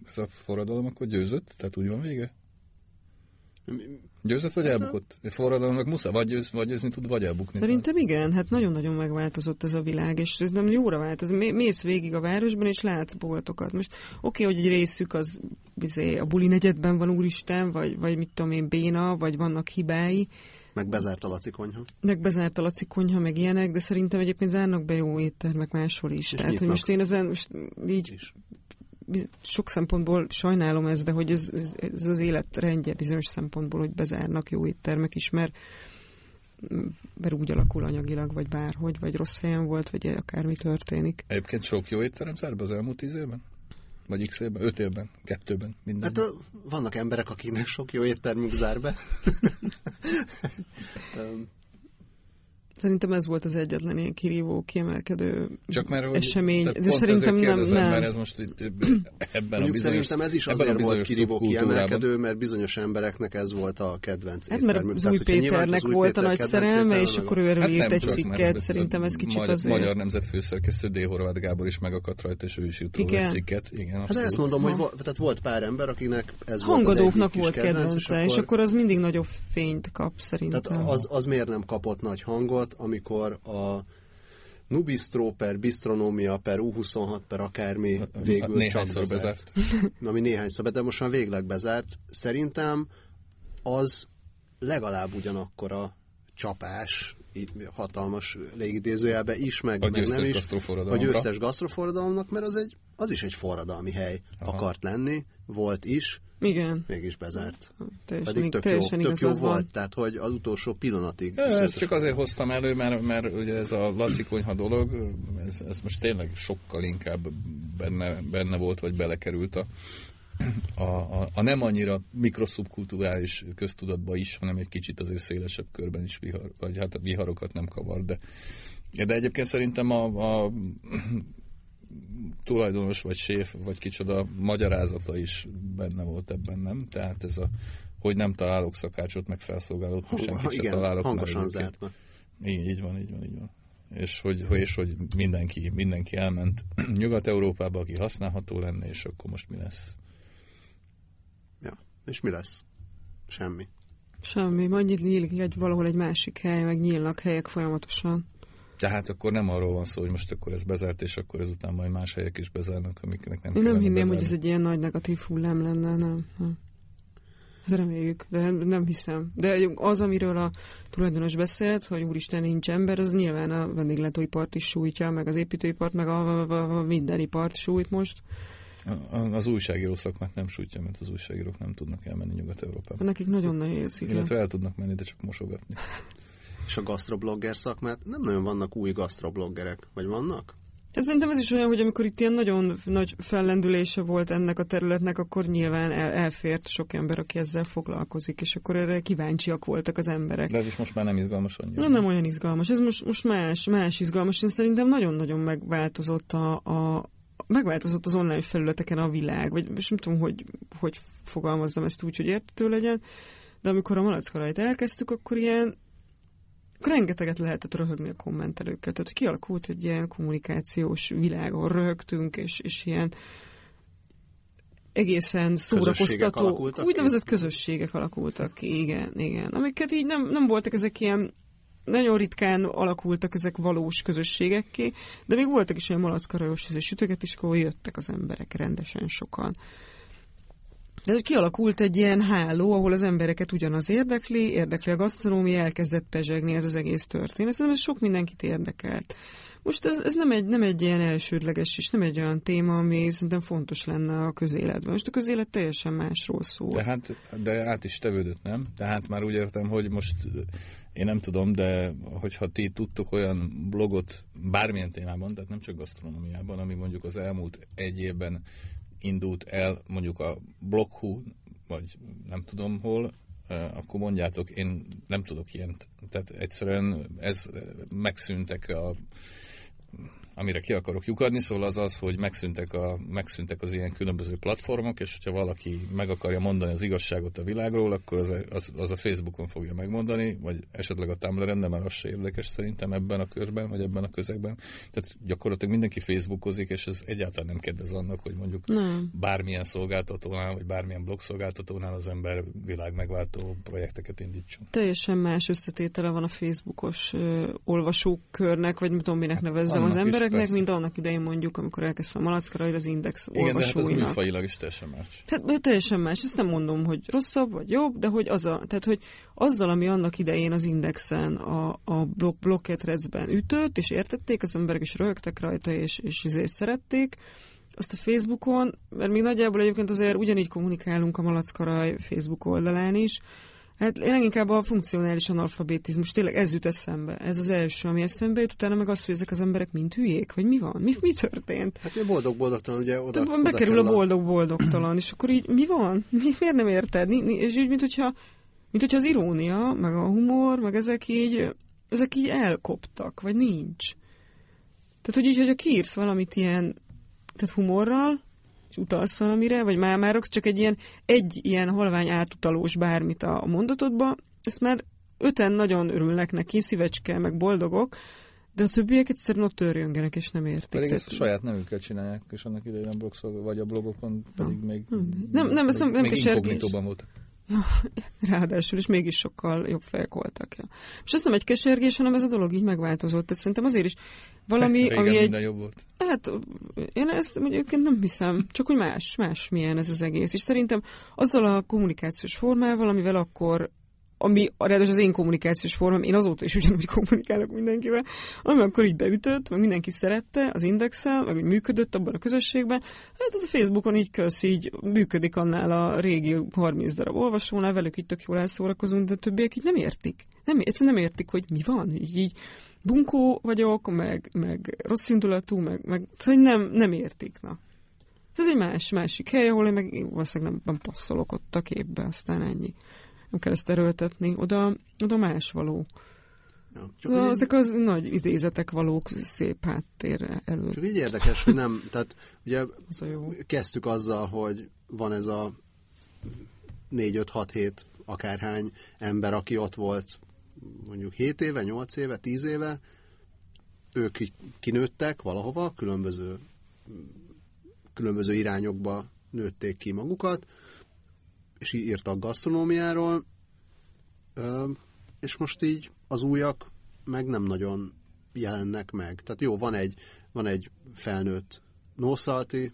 ez a forradalom akkor győzött? Tehát úgy van vége? Győzött vagy hát elbukott? A forradalomnak muszáj vagy, győz, vagy győzni tud, vagy elbukni. Szerintem igen, hát nagyon-nagyon megváltozott ez a világ, és nem jóra vált. Mész végig a városban, és látsz boltokat. Most oké, okay, hogy egy részük az bizé, a buli negyedben van úristen, vagy, vagy mit tudom én, béna, vagy vannak hibái. Meg bezárt a laci konyha. Meg bezárt a laci konyha, meg ilyenek, de szerintem egyébként zárnak be jó éttermek máshol is. És Tehát, nyitnak. hogy most én ezen most így is sok szempontból sajnálom ez, de hogy ez, ez, ez az életrendje bizonyos szempontból, hogy bezárnak jó éttermek is, mert, mert úgy alakul anyagilag, vagy bárhogy, vagy rossz helyen volt, vagy akármi történik. Egyébként sok jó étterem zár az elmúlt tíz évben? Vagy x évben? Öt évben? Kettőben? Minden. Hát vannak emberek, akiknek sok jó éttermük zár be. *laughs* Szerintem ez volt az egyetlen ilyen kirívó, kiemelkedő Csak mert, hogy, esemény. De pont szerintem ezért nem, nem. Mert ez most itt ebben a Mondjuk bizonyos, szerintem ez is a azért volt kirívó kiemelkedő, mert bizonyos embereknek ez volt a kedvenc Hát mert az új Péternek volt a nagy szerelme, és akkor a- ő erről Hát írt nem egy cikket, szerintem ez a kicsit azért. Magyar Nemzet főszerkesztő D. Horváth Gábor is megakadt rajta, és ő is írt róla Igen. egy cikket. Igen, Hát ezt mondom, hogy tehát volt pár ember, akinek ez volt Hangadóknak volt kedvence, és akkor az mindig nagyobb fényt kap szerintem. Tehát az, az miért nem kapott nagy hangot, amikor a Nubistro per Bistronomia per U26 per akármi végül csak Néhányszor bezárt. bezárt. *laughs* Ami néhányszor, de most már végleg bezárt. Szerintem az legalább ugyanakkor a csapás, itt hatalmas légidézőjelbe is, meg, A meg nem is. A győztes gasztroforradalomnak, mert az, egy, az is egy forradalmi hely Aha. akart lenni, volt is, Igen, mégis bezárt. teljesen, Pedig tök jó, teljesen tök jó igazad van. volt, tehát hogy az utolsó pillanatig. Ja, ezt csak azért hoztam elő, mert, mert ugye ez a Laci konyha dolog, ez, ez most tényleg sokkal inkább benne, benne volt, vagy belekerült a, a, a, a nem annyira mikroszubkulturális köztudatba is, hanem egy kicsit azért szélesebb körben is vihar, vagy hát a viharokat nem kavar, de, de egyébként szerintem a, a tulajdonos, vagy séf, vagy kicsoda magyarázata is benne volt ebben, nem? Tehát ez a hogy nem találok szakácsot, meg felszolgálót, Ha, senkit sem igen, találok. mert hangosan zárt így, így van, így van, így van. És hogy, és hogy mindenki, mindenki elment *clears throat* Nyugat-Európába, aki használható lenne, és akkor most mi lesz? Ja. És mi lesz? Semmi. Semmi, majd nyílik egy, valahol egy másik hely, meg nyílnak helyek folyamatosan. Tehát akkor nem arról van szó, hogy most akkor ez bezárt, és akkor ezután majd más helyek is bezárnak, amiknek nem Én nem hinném, bezárni. hogy ez egy ilyen nagy negatív hullám lenne, nem. nem. Hát reméljük, de nem hiszem. De az, amiről a tulajdonos beszélt, hogy úristen nincs ember, az nyilván a vendéglátóipart is sújtja, meg az építőipart, meg a, a, a minden ipart sújt most. Az újságíró szakmát nem sújtja, mert az újságírók nem tudnak elmenni Nyugat-Európába. Nekik nagyon nehéz, igen. Illetve el tudnak menni, de csak mosogatni. És a gastroblogger szakmát nem nagyon vannak új gastrobloggerek, vagy vannak? Hát szerintem ez is olyan, hogy amikor itt ilyen nagyon nagy fellendülése volt ennek a területnek, akkor nyilván el, elfért sok ember, aki ezzel foglalkozik, és akkor erre kíváncsiak voltak az emberek. De ez is most már nem izgalmas annyira. Nem, nem olyan izgalmas. Ez most, most más, más izgalmas. Én szerintem nagyon-nagyon megváltozott a, a megváltozott az online felületeken a világ, vagy most nem tudom, hogy, hogy fogalmazzam ezt úgy, hogy érthető legyen, de amikor a malackarajt elkezdtük, akkor ilyen rengeteget lehetett röhögni a kommentelőkkel. Tehát kialakult egy ilyen kommunikációs világ, ahol röhögtünk, és, és ilyen egészen szórakoztató, ki? úgynevezett közösségek alakultak ki, igen, igen. Amiket így nem, nem voltak ezek ilyen nagyon ritkán alakultak ezek valós közösségekké, de még voltak is olyan malackarajos és sütögetés, ahol jöttek az emberek rendesen sokan. De hogy kialakult egy ilyen háló, ahol az embereket ugyanaz érdekli, érdekli a gasztronómia, elkezdett pezsegni ez az egész történet. Szerintem ez sok mindenkit érdekelt. Most ez, ez nem, egy, nem egy ilyen elsődleges, és nem egy olyan téma, ami szerintem fontos lenne a közéletben. Most a közélet teljesen másról szól. De hát, de át is tevődött, nem? Tehát már úgy értem, hogy most én nem tudom, de hogyha ti tudtok olyan blogot bármilyen témában, tehát nem csak gasztronómiában, ami mondjuk az elmúlt egy évben indult el, mondjuk a Blockhu, vagy nem tudom hol, akkor mondjátok, én nem tudok ilyent. Tehát egyszerűen ez megszűntek a amire ki akarok lyukadni, szóval az az, hogy megszűntek, a, megszűntek az ilyen különböző platformok, és hogyha valaki meg akarja mondani az igazságot a világról, akkor az, az, az a Facebookon fogja megmondani, vagy esetleg a Tumblr-en, de már az se érdekes szerintem ebben a körben, vagy ebben a közegben. Tehát gyakorlatilag mindenki Facebookozik, és ez egyáltalán nem kedvez annak, hogy mondjuk Nem. bármilyen szolgáltatónál, vagy bármilyen blog szolgáltatónál az ember világ megváltó projekteket indítson. teljesen más összetétele van a Facebookos ö, olvasókörnek, vagy nem tudom, minek nevezzem annak az is, embereknek, persze. mint annak idején mondjuk, amikor elkezdtem a Malackara, hogy az Index Igen, de hát az olvasóinak. műfajilag is teljesen más. Tehát teljesen más. Ezt nem mondom, hogy rosszabb vagy jobb, de hogy, az a, tehát, hogy azzal, ami annak idején az Indexen, a, a blog, bloggetrecben ütött, és értették, az emberek is röhögtek rajta, és, és izé szerették, azt a Facebookon, mert mi nagyjából egyébként azért ugyanígy kommunikálunk a Malackaraj Facebook oldalán is, Hát én inkább a funkcionális analfabetizmus, tényleg ez jut eszembe. Ez az első, ami eszembe jut, utána meg az, hogy ezek az emberek mind hülyék, vagy mi van? Mi, mi történt? Hát ilyen boldog-boldogtalan, ugye oda, Tehát bekerül a boldog-boldogtalan, és akkor így mi van? Mi, miért nem érted? És úgy, mint hogyha, mint hogyha az irónia, meg a humor, meg ezek így, ezek így elkoptak, vagy nincs. Tehát, hogy így, hogyha kiírsz valamit ilyen, tehát humorral, utalsz valamire, vagy már már csak egy ilyen, egy ilyen halvány átutalós bármit a mondatodba, ezt már öten nagyon örülnek neki, szívecske, meg boldogok, de a többiek egyszerűen ott törjöngenek, és nem értik. Pedig ezt a saját nevükkel csinálják, és annak idején a blogszol, vagy a blogokon pedig még, nem, nem, ez nem, nem még inkognitóban voltak. *laughs* Ráadásul, és mégis sokkal jobb fejek voltak. Ja. És ez nem egy kesergés, hanem ez a dolog így megváltozott. Tehát szerintem azért is valami, *laughs* Régen ami egy... jobb volt. Hát, én ezt egyébként nem hiszem, csak hogy más, más milyen ez az egész. És szerintem azzal a kommunikációs formával, amivel akkor ami ráadásul az én kommunikációs formám, én azóta is ugyanúgy kommunikálok mindenkivel, ami akkor így beütött, meg mindenki szerette az indexel, meg úgy működött abban a közösségben, hát az a Facebookon így kösz, így működik annál a régi 30 darab olvasónál, velük így tök jól elszórakozunk, de többiek így nem értik. Nem, egyszerűen nem értik, hogy mi van, így, így bunkó vagyok, meg, meg rossz indulatú, meg, meg szóval nem, nem értik, na. Ez egy más, másik hely, ahol én meg valószínűleg nem, nem passzolok ott a képbe, aztán ennyi ezt erőltetni, oda, oda más való. Ja, csak ezek az nagy idézetek valók szép háttér elő. Csak így érdekes, hogy nem, tehát ugye az jó. kezdtük azzal, hogy van ez a 4-5-6-7 akárhány ember, aki ott volt mondjuk 7 éve, 8 éve, 10 éve, ők kinőttek valahova, különböző, különböző irányokba nőtték ki magukat, és írtak gasztronómiáról, és most így az újak meg nem nagyon jelennek meg. Tehát jó, van egy, van egy felnőtt nószalti,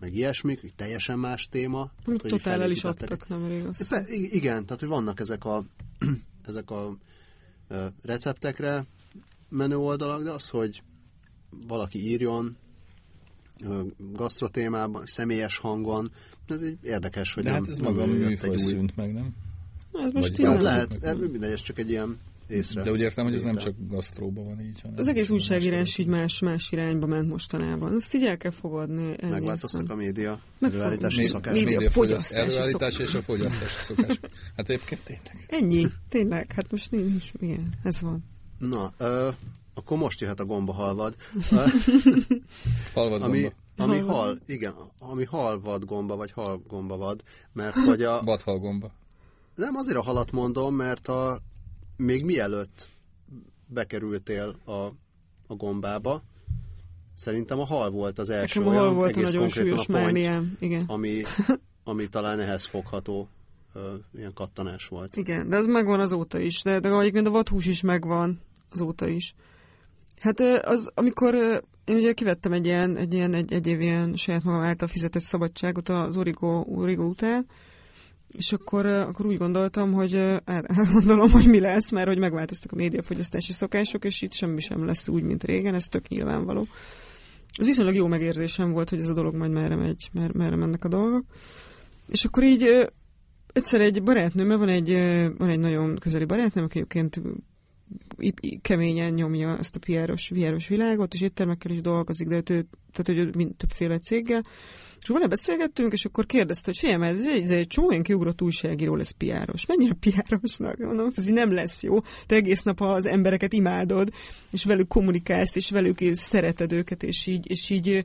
meg ilyesmik, teljesen más téma. Tehát, Totál el is adtak nem rég Igen, tehát hogy vannak ezek a, *clears throat* ezek a receptekre menő oldalak, de az, hogy valaki írjon gasztrotémában, személyes hangon, ez egy érdekes, hogy De nem, hát ez maga a műfaj szűnt meg, nem? Ez most Vagy, hát lehet, ez mindegy, ez csak egy ilyen észre. De úgy értem, hogy ez nem csak gasztróban van így. Hanem az egész újságírás így más, más irányba ment mostanában. Ezt így el kell fogadni. Megváltoztak a média előállítási szokás. Média, média fogyasztási Előállítás és a fogyasztási szokás. Hát egyébként tényleg. Ennyi, tényleg. Hát most nincs, igen, ez van. Na, akkor most jöhet a gomba halvad. *laughs* halvad ami, gomba. Ami hal, igen, ami halvad gomba, vagy hal gomba vad, mert hogy a... *laughs* Vadhal gomba. Nem azért a halat mondom, mert a, még mielőtt bekerültél a, a gombába, szerintem a hal volt az első Nekem a hal volt a nagyon súlyos a point, igen. Ami, *laughs* ami talán ehhez fogható ilyen kattanás volt. Igen, de ez megvan azóta is, de, de egyébként a vadhús is megvan azóta is. Hát az, amikor én ugye kivettem egy ilyen, egy ilyen, egy, egy év ilyen saját magam által fizetett szabadságot az Origo, Origo után, és akkor, akkor úgy gondoltam, hogy elgondolom, hogy mi lesz, mert hogy megváltoztak a médiafogyasztási szokások, és itt semmi sem lesz úgy, mint régen, ez tök nyilvánvaló. Ez viszonylag jó megérzésem volt, hogy ez a dolog majd merre megy, mer, merre mennek a dolgok. És akkor így egyszer egy barátnőmmel van egy, van egy nagyon közeli barátnőm, aki egyébként keményen nyomja ezt a PR-os, PR-os világot, és éttermekkel is dolgozik, de ő, tehát, hogy ő mind többféle céggel, és vele beszélgettünk, és akkor kérdezte, hogy figyelj, ez egy, ez egy csomó ilyen kiugrott újságíró lesz piáros. Mennyire piárosnak? Mondom, ez így nem lesz jó. Te egész nap az embereket imádod, és velük kommunikálsz, és velük szereted őket, és így, és így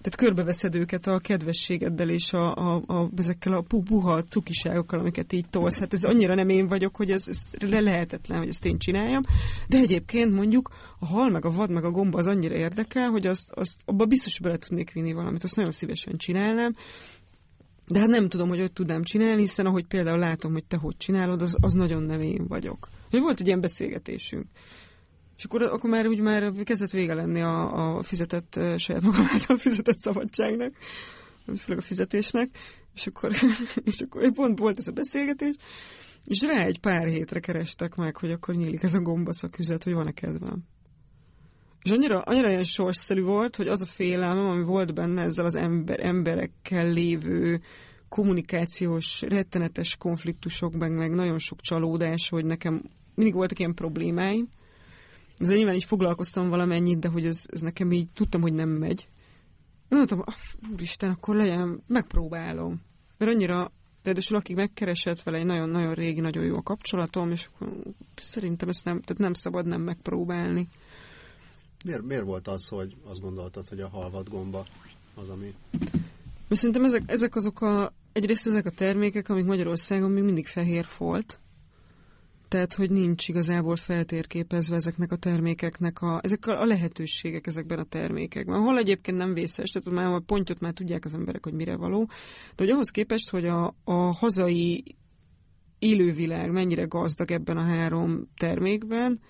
tehát körbeveszed őket a kedvességeddel és a, a, a, ezekkel a puha cukiságokkal, amiket így tolsz. Hát ez annyira nem én vagyok, hogy ez, ez lehetetlen, hogy ezt én csináljam. De egyébként mondjuk a hal, meg a vad, meg a gomba az annyira érdekel, hogy azt, azt abba biztos, hogy bele tudnék vinni valamit. Azt nagyon szívesen csinálnám. De hát nem tudom, hogy hogy tudnám csinálni, hiszen ahogy például látom, hogy te hogy csinálod, az, az nagyon nem én vagyok. Volt egy ilyen beszélgetésünk. És akkor, akkor már úgy már kezdett vége lenni a, a fizetett, saját magam által fizetett szabadságnak, főleg a fizetésnek, és akkor, *laughs* és akkor pont volt ez a beszélgetés, és rá egy pár hétre kerestek meg, hogy akkor nyílik ez a gombaszaküzet, hogy van-e kedvem. És annyira, annyira ilyen sorsszerű volt, hogy az a félelmem, ami volt benne ezzel az ember, emberekkel lévő kommunikációs, rettenetes konfliktusok, meg, nagyon sok csalódás, hogy nekem mindig voltak ilyen problémáim. Ezzel nyilván így foglalkoztam valamennyit, de hogy ez, ez nekem így tudtam, hogy nem megy. Mondtam, úristen, akkor legyen, megpróbálom. Mert annyira, ráadásul akik megkeresett vele, egy nagyon-nagyon régi, nagyon jó a kapcsolatom, és akkor szerintem ezt nem, tehát nem szabad nem megpróbálni. Miért, miért volt az, hogy azt gondoltad, hogy a halvad gomba az, ami... Mert szerintem ezek, ezek azok a, egyrészt ezek a termékek, amik Magyarországon még mindig fehér folt, tehát, hogy nincs igazából feltérképezve ezeknek a termékeknek a, ezek a lehetőségek ezekben a termékekben. Hol egyébként nem vészes, tehát már a pontot már tudják az emberek, hogy mire való, de hogy ahhoz képest, hogy a, a hazai élővilág mennyire gazdag ebben a három termékben,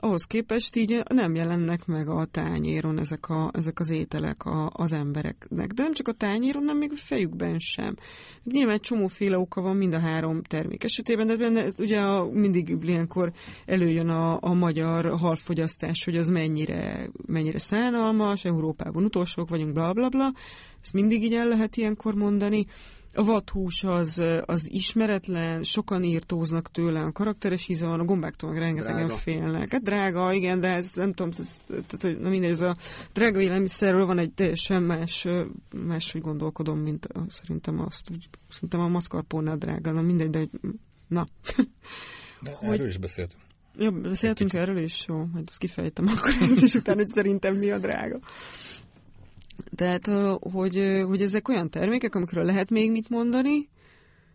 ahhoz képest így nem jelennek meg a tányéron ezek, a, ezek az ételek a, az embereknek. De nem csak a tányéron, hanem még a fejükben sem. Nyilván csomóféle oka van mind a három termék esetében, de benne ugye a, mindig ilyenkor előjön a, a magyar halfogyasztás, hogy az mennyire, mennyire szánalmas, Európában utolsók vagyunk, bla bla bla. Ezt mindig így el lehet ilyenkor mondani. A vathús az, az ismeretlen, sokan írtóznak tőle, a karakteres íze van, a gombáktól meg rengetegen drága. félnek. Hát drága, igen, de ez nem tudom, ez, tehát, hogy na mindegy, ez a drága élelmiszerről van egy teljesen más, más hogy gondolkodom, mint szerintem azt, úgy, szerintem a maszkarpónál drága, na mindegy, de na. De hogy, erről is beszéltünk. Ja, beszéltünk erről is, jó, majd ezt kifejtem akkor ezt is utána, hogy szerintem mi a drága. Tehát, hogy, hogy ezek olyan termékek, amikről lehet még mit mondani,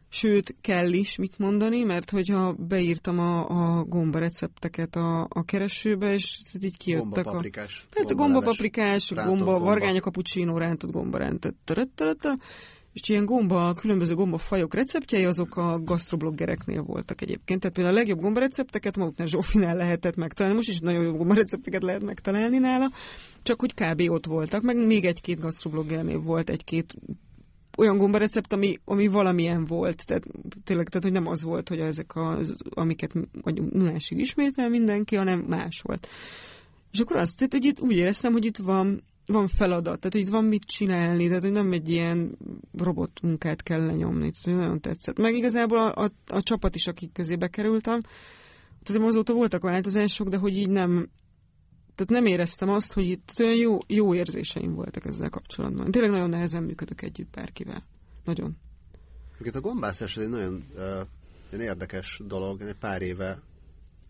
sőt, kell is mit mondani, mert hogyha beírtam a, a gomba recepteket a, a keresőbe, és így kijöttek a... Paprikás, tehát a gomba paprikás, gomba, vargánya cappuccino, rántott gomba, rántott, és ilyen gomba, különböző gombafajok receptjei azok a gastrobloggereknél voltak egyébként. Tehát például a legjobb gomba recepteket maguknál Zsófinál lehetett megtalálni, most is nagyon jó gomba recepteket lehet megtalálni nála, csak úgy kb. ott voltak, meg még egy-két gastrobloggernél volt egy-két olyan gomba recept, ami, ami valamilyen volt. Tehát tényleg, tehát, hogy nem az volt, hogy ezek az, amiket másig ismétel mindenki, hanem más volt. És akkor azt, tehát, hogy itt úgy éreztem, hogy itt van van feladat, tehát hogy itt van mit csinálni, tehát hogy nem egy ilyen robot munkát kell lenyomni, ez nagyon tetszett. Meg igazából a, a, a csapat is, akik közé bekerültem, azért azóta voltak változások, de hogy így nem, tehát nem éreztem azt, hogy itt olyan jó, jó érzéseim voltak ezzel kapcsolatban. Tényleg nagyon nehezen működök együtt bárkivel. Nagyon. Egyébként a gombászás egy nagyon uh, érdekes dolog. Én egy pár éve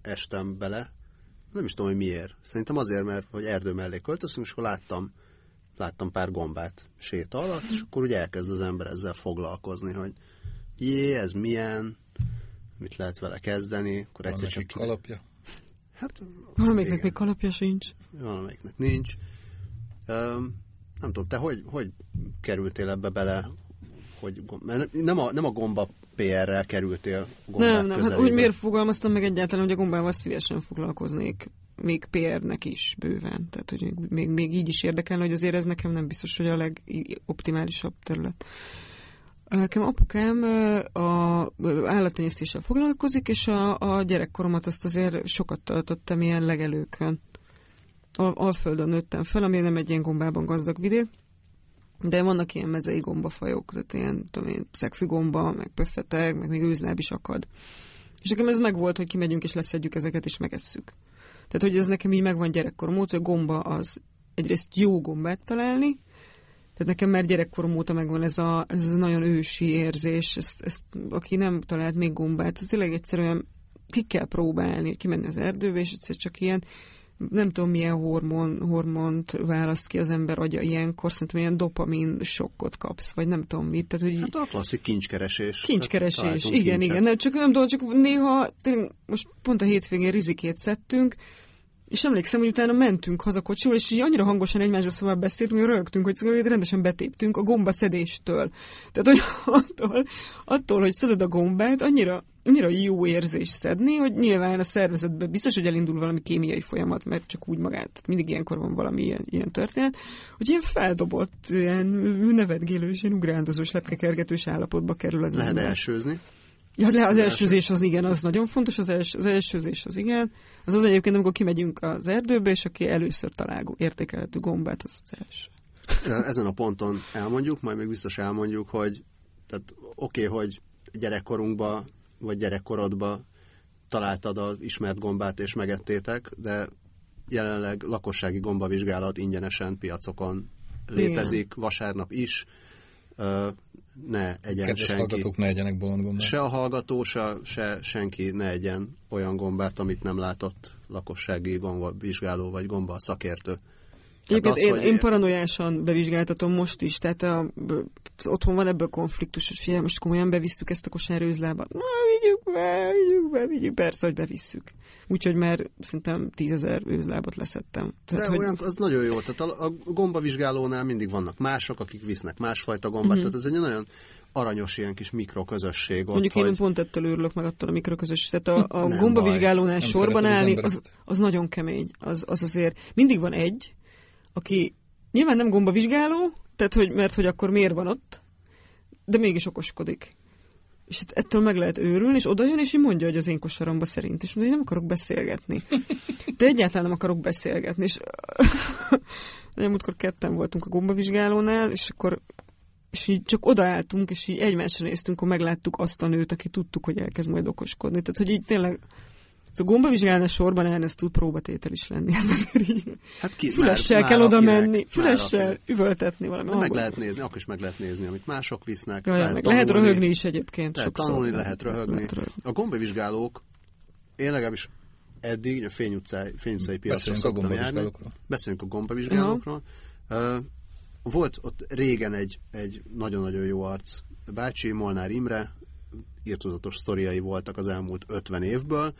estem bele, nem is tudom, hogy miért. Szerintem azért, mert hogy erdő mellé költöztünk, és akkor láttam, láttam pár gombát séta alatt, és akkor úgy elkezd az ember ezzel foglalkozni, hogy jé, ez milyen, mit lehet vele kezdeni, akkor egyszer csak... kalapja? Hát... Valamelyiknek még kalapja sincs. Valamelyiknek nincs. Um, nem tudom, te hogy, hogy kerültél ebbe bele, hogy mert nem a, nem a gomba PR-rel kerültél gombák Nem, nem, hát úgy miért fogalmaztam meg egyáltalán, hogy a gombával szívesen foglalkoznék még PR-nek is bőven. Tehát, hogy még, még így is érdekelne, hogy azért ez nekem nem biztos, hogy a legoptimálisabb terület. Nekem apukám a állattenyésztéssel foglalkozik, és a, a gyerekkoromat azt azért sokat tartottam ilyen legelőkön. Alföldön nőttem fel, ami nem egy ilyen gombában gazdag vidék, de vannak ilyen mezei gombafajok, tehát ilyen, tudom én, szegfűgomba, meg pöffeteg, meg még őzláb is akad. És nekem ez megvolt, hogy kimegyünk és leszedjük ezeket, és megesszük. Tehát, hogy ez nekem így megvan gyerekkorom óta, hogy gomba az egyrészt jó gombát találni, tehát nekem már gyerekkorom óta megvan ez a, ez a nagyon ősi érzés, ezt, ezt, aki nem talált még gombát, ez tényleg egyszerűen ki kell próbálni, kimenni az erdőbe, és egyszer csak ilyen nem tudom milyen hormon, hormont választ ki az ember agya ilyenkor, szerintem ilyen dopamin sokkot kapsz, vagy nem tudom mit. Tehát, hogy hát a klasszik kincskeresés. Kincskeresés, igen, kincset. igen. Nem, csak nem tudom, csak néha, tényleg most pont a hétvégén rizikét szedtünk, és emlékszem, hogy utána mentünk haza kocsival, és így annyira hangosan egymásra szóval beszéltünk, hogy rögtünk, hogy rendesen betéptünk a gomba szedéstől. Tehát, hogy *laughs* attól, attól, hogy szeded a gombát, annyira, annyira jó érzés szedni, hogy nyilván a szervezetben biztos, hogy elindul valami kémiai folyamat, mert csak úgy magát, mindig ilyenkor van valami ilyen, ilyen történet, hogy ilyen feldobott, ilyen nevetgélős, ilyen ugrándozós, lepkekergetős állapotba kerül az Lehet elsőzni. Ja, le, az elsőzés az igen, az nagyon fontos, az, els, az elsőzés az igen. Az az egyébként, amikor kimegyünk az erdőbe, és aki először talál értékelhető gombát, az az első. Ezen a ponton elmondjuk, majd még biztos elmondjuk, hogy Tehát oké, okay, hogy gyerekkorunkba, vagy gyerekkorodba találtad az ismert gombát és megettétek, de jelenleg lakossági gombavizsgálat ingyenesen piacokon létezik, Igen. vasárnap is. Ne egyen Kedves senki. hallgatók, ne egyenek bolond gombát. Se a hallgató, se, se senki ne egyen olyan gombát, amit nem látott lakossági gombavizsgáló vagy gomba szakértő. Egyébként az, én, hogy... én paranoiásan bevizsgáltatom most is, tehát a, az otthon van ebből konfliktus, hogy figyelj, most komolyan bevisszük ezt a kosárőzlábat. Na, vigyük be, vigyük be, vigyük, persze, hogy bevisszük. Úgyhogy már szerintem tízezer őzlábot leszettem. Tehát, De hogy... olyan, az nagyon jó, tehát a, a gombavizsgálónál mindig vannak mások, akik visznek másfajta gombát, uh-huh. tehát ez egy nagyon aranyos ilyen kis mikroközösség. Ott, Mondjuk hogy... én pont ettől őrülök meg attól a mikroközösség. Tehát a, a gombavizsgálónál sorban állni, az, az nagyon kemény. Az, az azért mindig van egy, aki nyilván nem gombavizsgáló, tehát hogy, mert hogy akkor miért van ott, de mégis okoskodik. És ettől meg lehet őrülni, és oda jön, és így mondja, hogy az én kosaromba szerint. És mondja, hogy nem akarok beszélgetni. De egyáltalán nem akarok beszélgetni. És *laughs* múltkor ketten voltunk a gombavizsgálónál, és akkor és így csak odaálltunk, és így egymásra néztünk, akkor megláttuk azt a nőt, aki tudtuk, hogy elkezd majd okoskodni. Tehát, hogy így tényleg ez a gombavizsgálás sorban el, ez tud próbatétel is lenni. Ez azért így hát ki, fülessel már, kell oda menni, fülessel üvöltetni valami meg lehet nézni, akkor is meg lehet nézni, amit mások visznek. Ja, lehet, meg lehet röhögni is egyébként. Lehet sokszor. tanulni, lehet röhögni. Lehet röhögni. A gombavizsgálók, én legalábbis eddig a Fény utcai, Fény utcai piacon szoktam járni. Beszéljünk a gombavizsgálókról. Uh, volt ott régen egy, egy nagyon-nagyon jó arc bácsi, Molnár Imre, írtozatos sztoriai voltak az elmúlt 50 évből,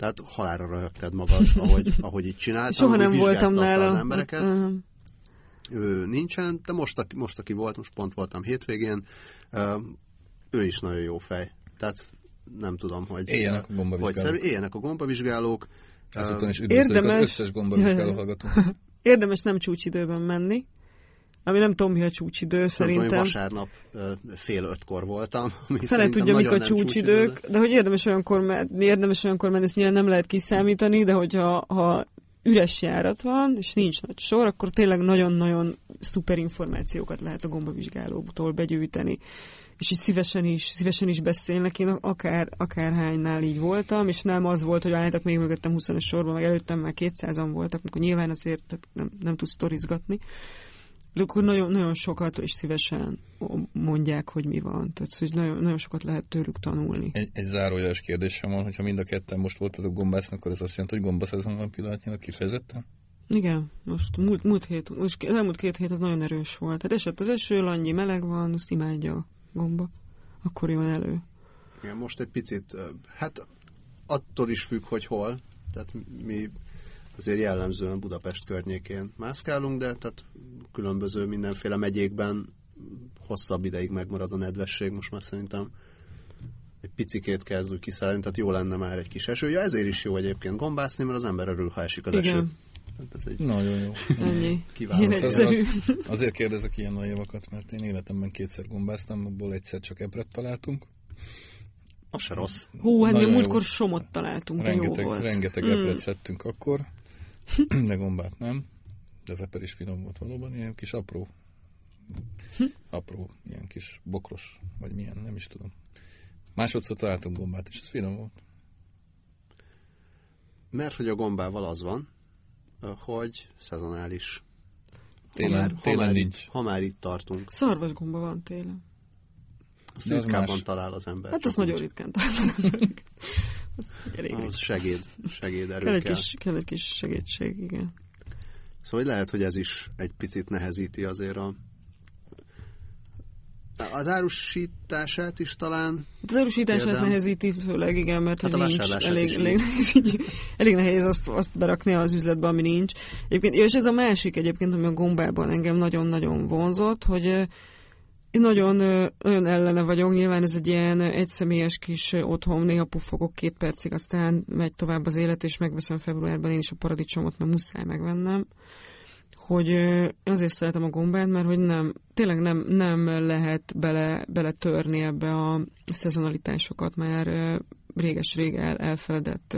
tehát halára röhögted magad, *laughs* ahogy, ahogy így csináltam. Soha nem voltam nála. az embereket. Uh-huh. Ő nincsen, de most, aki, most, aki volt, most pont voltam hétvégén, ő is nagyon jó fej. Tehát nem tudom, hogy... Éljenek a gombavizsgálók. Hogy éljenek a gombavizsgálók. Ezután is üdvözlök az összes gombavizsgáló hallgatót. *laughs* Érdemes nem csúcsidőben menni, ami nem tudom, mi a csúcsidő, szerintem. Tudom, vasárnap fél ötkor voltam. Ami Fele tudja, mik a csúcsidők, de hogy érdemes olyankor menni, érdemes olyankor menni, ezt nyilván nem lehet kiszámítani, de hogyha ha üres járat van, és nincs nagy sor, akkor tényleg nagyon-nagyon szuper információkat lehet a gombavizsgálótól begyűjteni. És így szívesen is, szívesen is beszélnek. Én akár, akárhánynál így voltam, és nem az volt, hogy álltak még mögöttem 20 sorban, meg előttem már 200-an voltak, amikor nyilván azért nem, nem tudsz sztorizgatni de akkor nagyon, nagyon sokat és szívesen mondják, hogy mi van. Tehát, hogy nagyon, nagyon sokat lehet tőlük tanulni. Egy, egy zárójeles kérdésem van, hogyha mind a ketten most voltatok gombásznak, akkor ez azt jelenti, hogy gombaszezon van pillanatnyilag kifejezetten? Igen, most múlt, múlt hét, most az elmúlt két hét az nagyon erős volt. Tehát esett az eső, annyi meleg van, azt imádja a gomba. Akkor jön elő. Igen, most egy picit, hát attól is függ, hogy hol. Tehát mi azért jellemzően Budapest környékén mászkálunk, de tehát különböző mindenféle megyékben hosszabb ideig megmarad a nedvesség, most már szerintem egy picikét kezd úgy kiszállni, tehát jó lenne már egy kis eső. Ja, ezért is jó egyébként gombászni, mert az ember örül, ha esik az Igen. eső. Ez egy Nagyon jó. Ennyi. Kiváló. Azért kérdezek ilyen nagy javakat, mert én életemben kétszer gombáztam, abból egyszer csak ebret találtunk. Az se rossz. Hú, hát mi múltkor somot találtunk, rengeteg, de jó volt. Rengeteg mm. epret szedtünk akkor, *clears throat* de gombát nem. De az eper is finom volt valóban, ilyen kis apró, apró, ilyen kis bokros, vagy milyen, nem is tudom. Másodszor találtunk gombát, és ez finom volt. Mert hogy a gombával az van, hogy szezonális. Télen, ha már, télen ha már nincs. Itt, ha már itt tartunk. Szarvas gomba van télen. Azt ritkábban talál az ember. Hát az nagyon ritkán talál az ember. Az, elég segéd, segéd erő kell. Egy kis, kell egy kis segítség, igen. Szóval lehet, hogy ez is egy picit nehezíti azért a az árusítását is talán... Az árusítását érdem. nehezíti, főleg igen, mert hát hogy nincs, elég, elég, nehéz, így, elég nehéz azt, azt berakni az üzletbe, ami nincs. Egyébként, és ez a másik egyébként, ami a gombában engem nagyon-nagyon vonzott, hogy nagyon, nagyon ellene vagyok, nyilván ez egy ilyen egyszemélyes kis otthon, néha puffogok két percig, aztán megy tovább az élet, és megveszem februárban én is a paradicsomot, mert muszáj megvennem. Hogy azért szeretem a gombát, mert hogy nem, tényleg nem, nem lehet bele, bele törni ebbe a szezonalitásokat már réges-rég el, elfeledett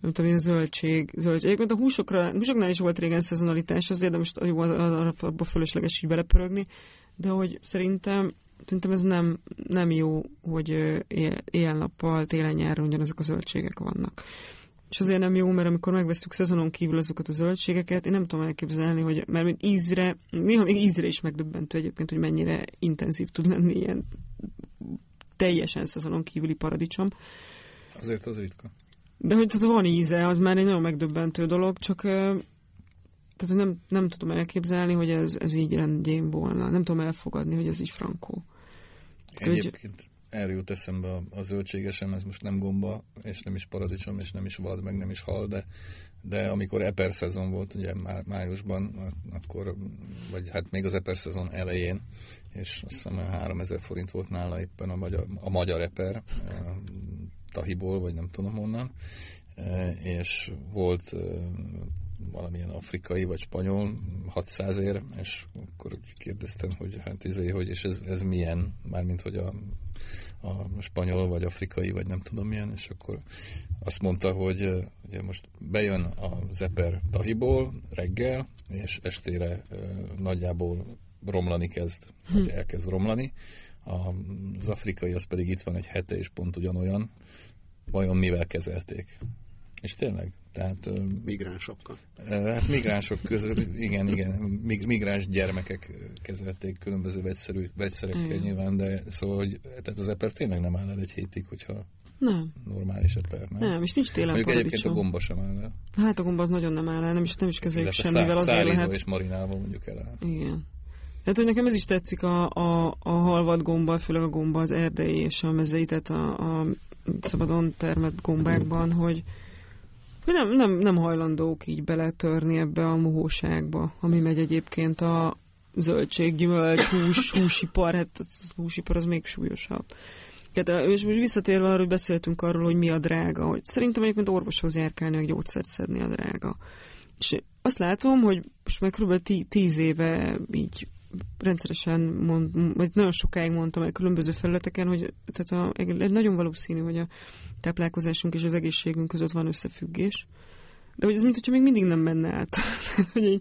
nem tudom, én zöldség, zöldség. Egyébként a húsokra, húsoknál is volt régen szezonalitás, azért, de most jó, abba fölösleges így belepörögni, de hogy szerintem Szerintem ez nem, nem jó, hogy éjjel-nappal, télen-nyáron ugyanazok a zöldségek vannak. És azért nem jó, mert amikor megveszünk szezonon kívül azokat a zöldségeket, én nem tudom elképzelni, hogy mert mint ízre, néha még ízre is megdöbbentő egyébként, hogy mennyire intenzív tud lenni ilyen teljesen szezonon kívüli paradicsom. Azért az ritka. De hogy tehát van íze, az már egy nagyon megdöbbentő dolog, csak tehát nem, nem tudom elképzelni, hogy ez, ez így rendjén volna. Nem tudom elfogadni, hogy ez így frankó. Egyébként erről jut eszembe a, a zöldségesem, ez most nem gomba, és nem is paradicsom, és nem is vad, meg nem is hal, de, de amikor eper szezon volt, ugye má, májusban, akkor, vagy hát még az eper szezon elején, és azt hiszem 3000 forint volt nála éppen a magyar, a magyar eper, a Tahiból, vagy nem tudom honnan, e, és volt e, valamilyen afrikai vagy spanyol 600 ér, és akkor kérdeztem, hogy hát izé, hogy és ez, ez milyen, mármint hogy a, a spanyol vagy afrikai, vagy nem tudom milyen, és akkor azt mondta, hogy ugye most bejön a zeper tahiból reggel, és estére nagyjából romlani kezd, hm. elkezd romlani. Az afrikai az pedig itt van egy hete, és pont ugyanolyan. Vajon mivel kezelték? És tényleg, tehát... Migránsokkal. Hát migránsok közül, igen, igen, migráns gyermekek kezelték különböző vegyszerű, vegyszerekkel igen. nyilván, de szóval, hogy tehát az eper tényleg nem áll el egy hétig, hogyha nem. normális eper, nem? Nem, és nincs télen Mondjuk egyébként a gomba sem áll el. Hát a gomba az nagyon nem áll el, nem is, nem is kezeljük semmivel, szá- azért lehet. és marinálva mondjuk el. Igen. Tehát, hogy nekem ez is tetszik a, a, a halvad gomba, főleg a gomba az erdei és a mezei, tehát a, a szabadon termett gombákban, hogy, hogy nem, nem, nem hajlandók így beletörni ebbe a mohóságba, ami megy egyébként a zöldség, gyümölcs, hús, *laughs* húsipar, hát a húsipar az még súlyosabb. Tehát, és most visszatérve arra, hogy beszéltünk arról, hogy mi a drága, hogy szerintem egyébként orvoshoz járkálni, hogy gyógyszert szedni a drága. És azt látom, hogy most már kb. tíz éve így rendszeresen mond, vagy nagyon sokáig mondtam el különböző felületeken, hogy tehát a, nagyon valószínű, hogy a táplálkozásunk és az egészségünk között van összefüggés. De hogy ez mint hogyha még mindig nem menne át. *laughs* hogy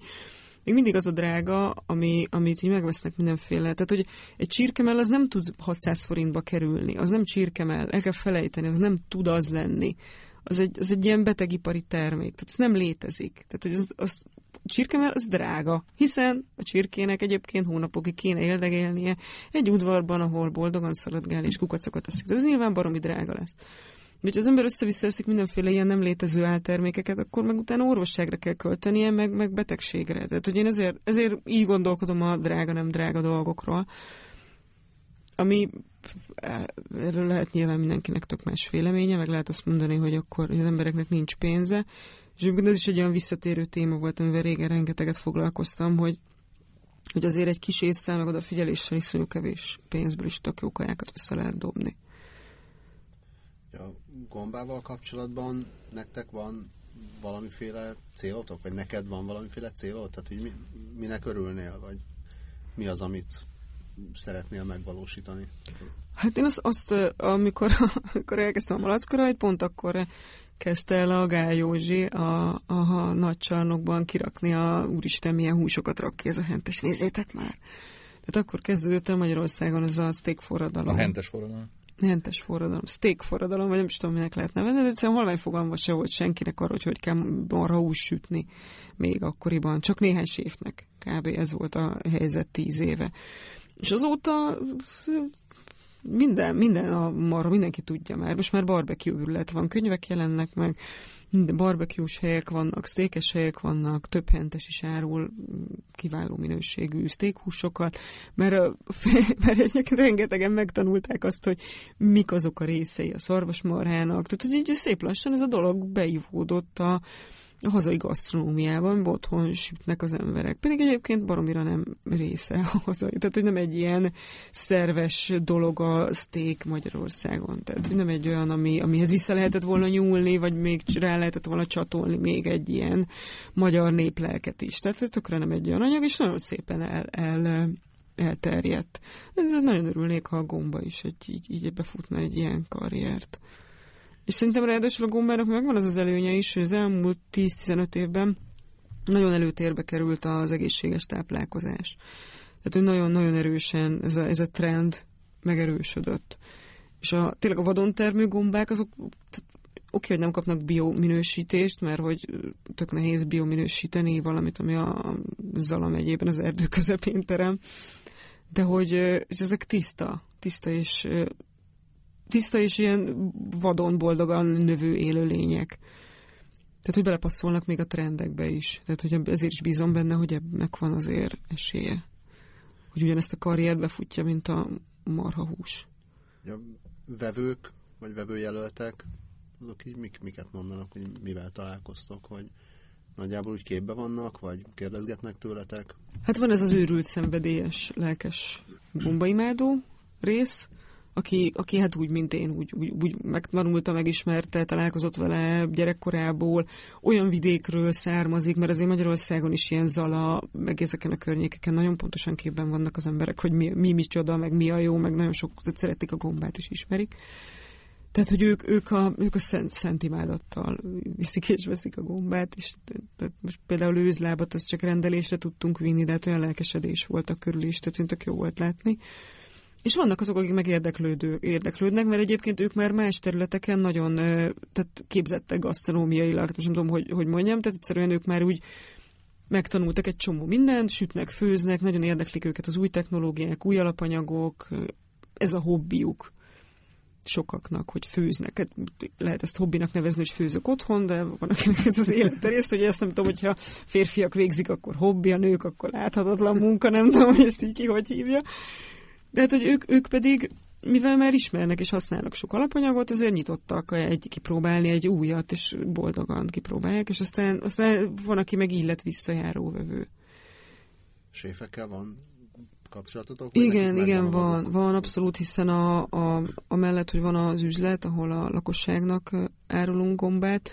még mindig az a drága, ami, amit így megvesznek mindenféle. Tehát, hogy egy csirkemell az nem tud 600 forintba kerülni, az nem csirkemell, el kell felejteni, az nem tud az lenni. Az egy, az egy ilyen betegipari termék, tehát ez nem létezik. Tehát, hogy az, az csirkemell az drága, hiszen a csirkének egyébként hónapokig kéne éldegélnie egy udvarban, ahol boldogan szaladgál és kukacokat eszik. De ez nyilván baromi drága lesz. De ha az ember össze-vissza mindenféle ilyen nem létező áltermékeket, akkor meg utána orvosságra kell költenie, meg, meg betegségre. Tehát, hogy én ezért, ezért így gondolkodom a drága, nem drága dolgokról. Ami erről lehet nyilván mindenkinek tök más véleménye, meg lehet azt mondani, hogy akkor az embereknek nincs pénze. És ez is egy olyan visszatérő téma volt, amivel régen rengeteget foglalkoztam, hogy hogy azért egy kis észszel, meg odafigyeléssel iszonyú kevés pénzből is tök jó kajákat össze lehet dobni. Ja, gombával kapcsolatban nektek van valamiféle célotok, vagy neked van valamiféle célod? Tehát, hogy mi, minek örülnél, vagy mi az, amit szeretnél megvalósítani? Hát én azt, azt amikor, *laughs* amikor elkezdtem a malackorajt, pont akkor kezdte el a Gál Józsi a, a, a nagy csarnokban kirakni a úristen milyen húsokat rak ki ez a hentes, nézzétek már! Tehát akkor kezdődött el Magyarországon az a steak forradalom. A hentes forradalom hentes forradalom, steak forradalom, vagy nem is tudom, minek lehet nevezni, de egyszerűen halvány fogalma se volt senkinek arra, hogy hogy kell marha hús sütni még akkoriban. Csak néhány séfnek kb. ez volt a helyzet tíz éve. És azóta minden, minden a marha, mindenki tudja már. Most már barbecue ürület van, könyvek jelennek meg, minden barbecue helyek vannak, sztékes helyek vannak, több hentes is árul kiváló minőségű sztékhúsokat, mert, *laughs* mert egyébként rengetegen megtanulták azt, hogy mik azok a részei a szarvasmarhának. Tehát, hogy így szép lassan ez a dolog beivódott a, a hazai gasztronómiában otthon sütnek az emberek. Pedig egyébként baromira nem része a hazai. Tehát, hogy nem egy ilyen szerves dolog a steak Magyarországon. Tehát, hogy nem egy olyan, ami, amihez vissza lehetett volna nyúlni, vagy még rá lehetett volna csatolni még egy ilyen magyar néplelket is. Tehát tökre nem egy olyan anyag, és nagyon szépen el, el elterjedt. Ez nagyon örülnék, ha a gomba is egy, így, így befutna egy ilyen karriert. És szerintem ráadásul a gombának megvan az az előnye is, hogy az elmúlt 10-15 évben nagyon előtérbe került az egészséges táplálkozás. Tehát, hogy nagyon-nagyon erősen ez a, ez a trend megerősödött. És a, tényleg a vadontermő gombák, azok oké, hogy nem kapnak biominősítést, mert hogy tök nehéz biominősíteni valamit, ami a Zala megyében az erdő közepén terem, de hogy, hogy ezek tiszta, tiszta és tiszta és ilyen vadon boldogan növő élőlények. Tehát, hogy belepasszolnak még a trendekbe is. Tehát, hogy ezért is bízom benne, hogy ebben van azért esélye. Hogy ugyanezt a karriert befutja, mint a marhahús. A vevők, vagy vevőjelöltek, azok így mik, miket mondanak, hogy mivel találkoztok, hogy nagyjából úgy képbe vannak, vagy kérdezgetnek tőletek? Hát van ez az őrült szenvedélyes, lelkes bombaimádó rész, aki, aki hát úgy, mint én, úgy, úgy, úgy megtanulta, megismerte, találkozott vele gyerekkorából, olyan vidékről származik, mert azért Magyarországon is ilyen zala, meg ezeken a környékeken nagyon pontosan képben vannak az emberek, hogy mi, mi micsoda, meg mi a jó, meg nagyon sok szeretik a gombát is ismerik. Tehát, hogy ők, ők, a, ők a szent, szent imádattal viszik és veszik a gombát, és tehát most például őzlábat azt csak rendelésre tudtunk vinni, de hát olyan lelkesedés voltak körül is, tehát tök jó volt látni. És vannak azok, akik meg érdeklődő, érdeklődnek, mert egyébként ők már más területeken nagyon tehát képzettek gasztronómiailag, most nem tudom, hogy, hogy mondjam, tehát egyszerűen ők már úgy megtanultak egy csomó mindent, sütnek, főznek, nagyon érdeklik őket az új technológiák, új alapanyagok, ez a hobbiuk sokaknak, hogy főznek. Hát lehet ezt hobbinak nevezni, hogy főzök otthon, de van akinek ez az élete rész, hogy ezt nem tudom, hogyha férfiak végzik, akkor hobbi, a nők, akkor láthatatlan munka, nem tudom, hogy ezt így ki hogy hívja. De hát, hogy ők, ők pedig, mivel már ismernek és használnak sok alapanyagot, azért nyitottak egy, kipróbálni egy újat, és boldogan kipróbálják, és aztán, aztán van, aki meg illet visszajáró vevő. Séfekkel van kapcsolatotok? Igen, igen, van, van abszolút, hiszen a, a, a mellett, hogy van az üzlet, ahol a lakosságnak árulunk gombát,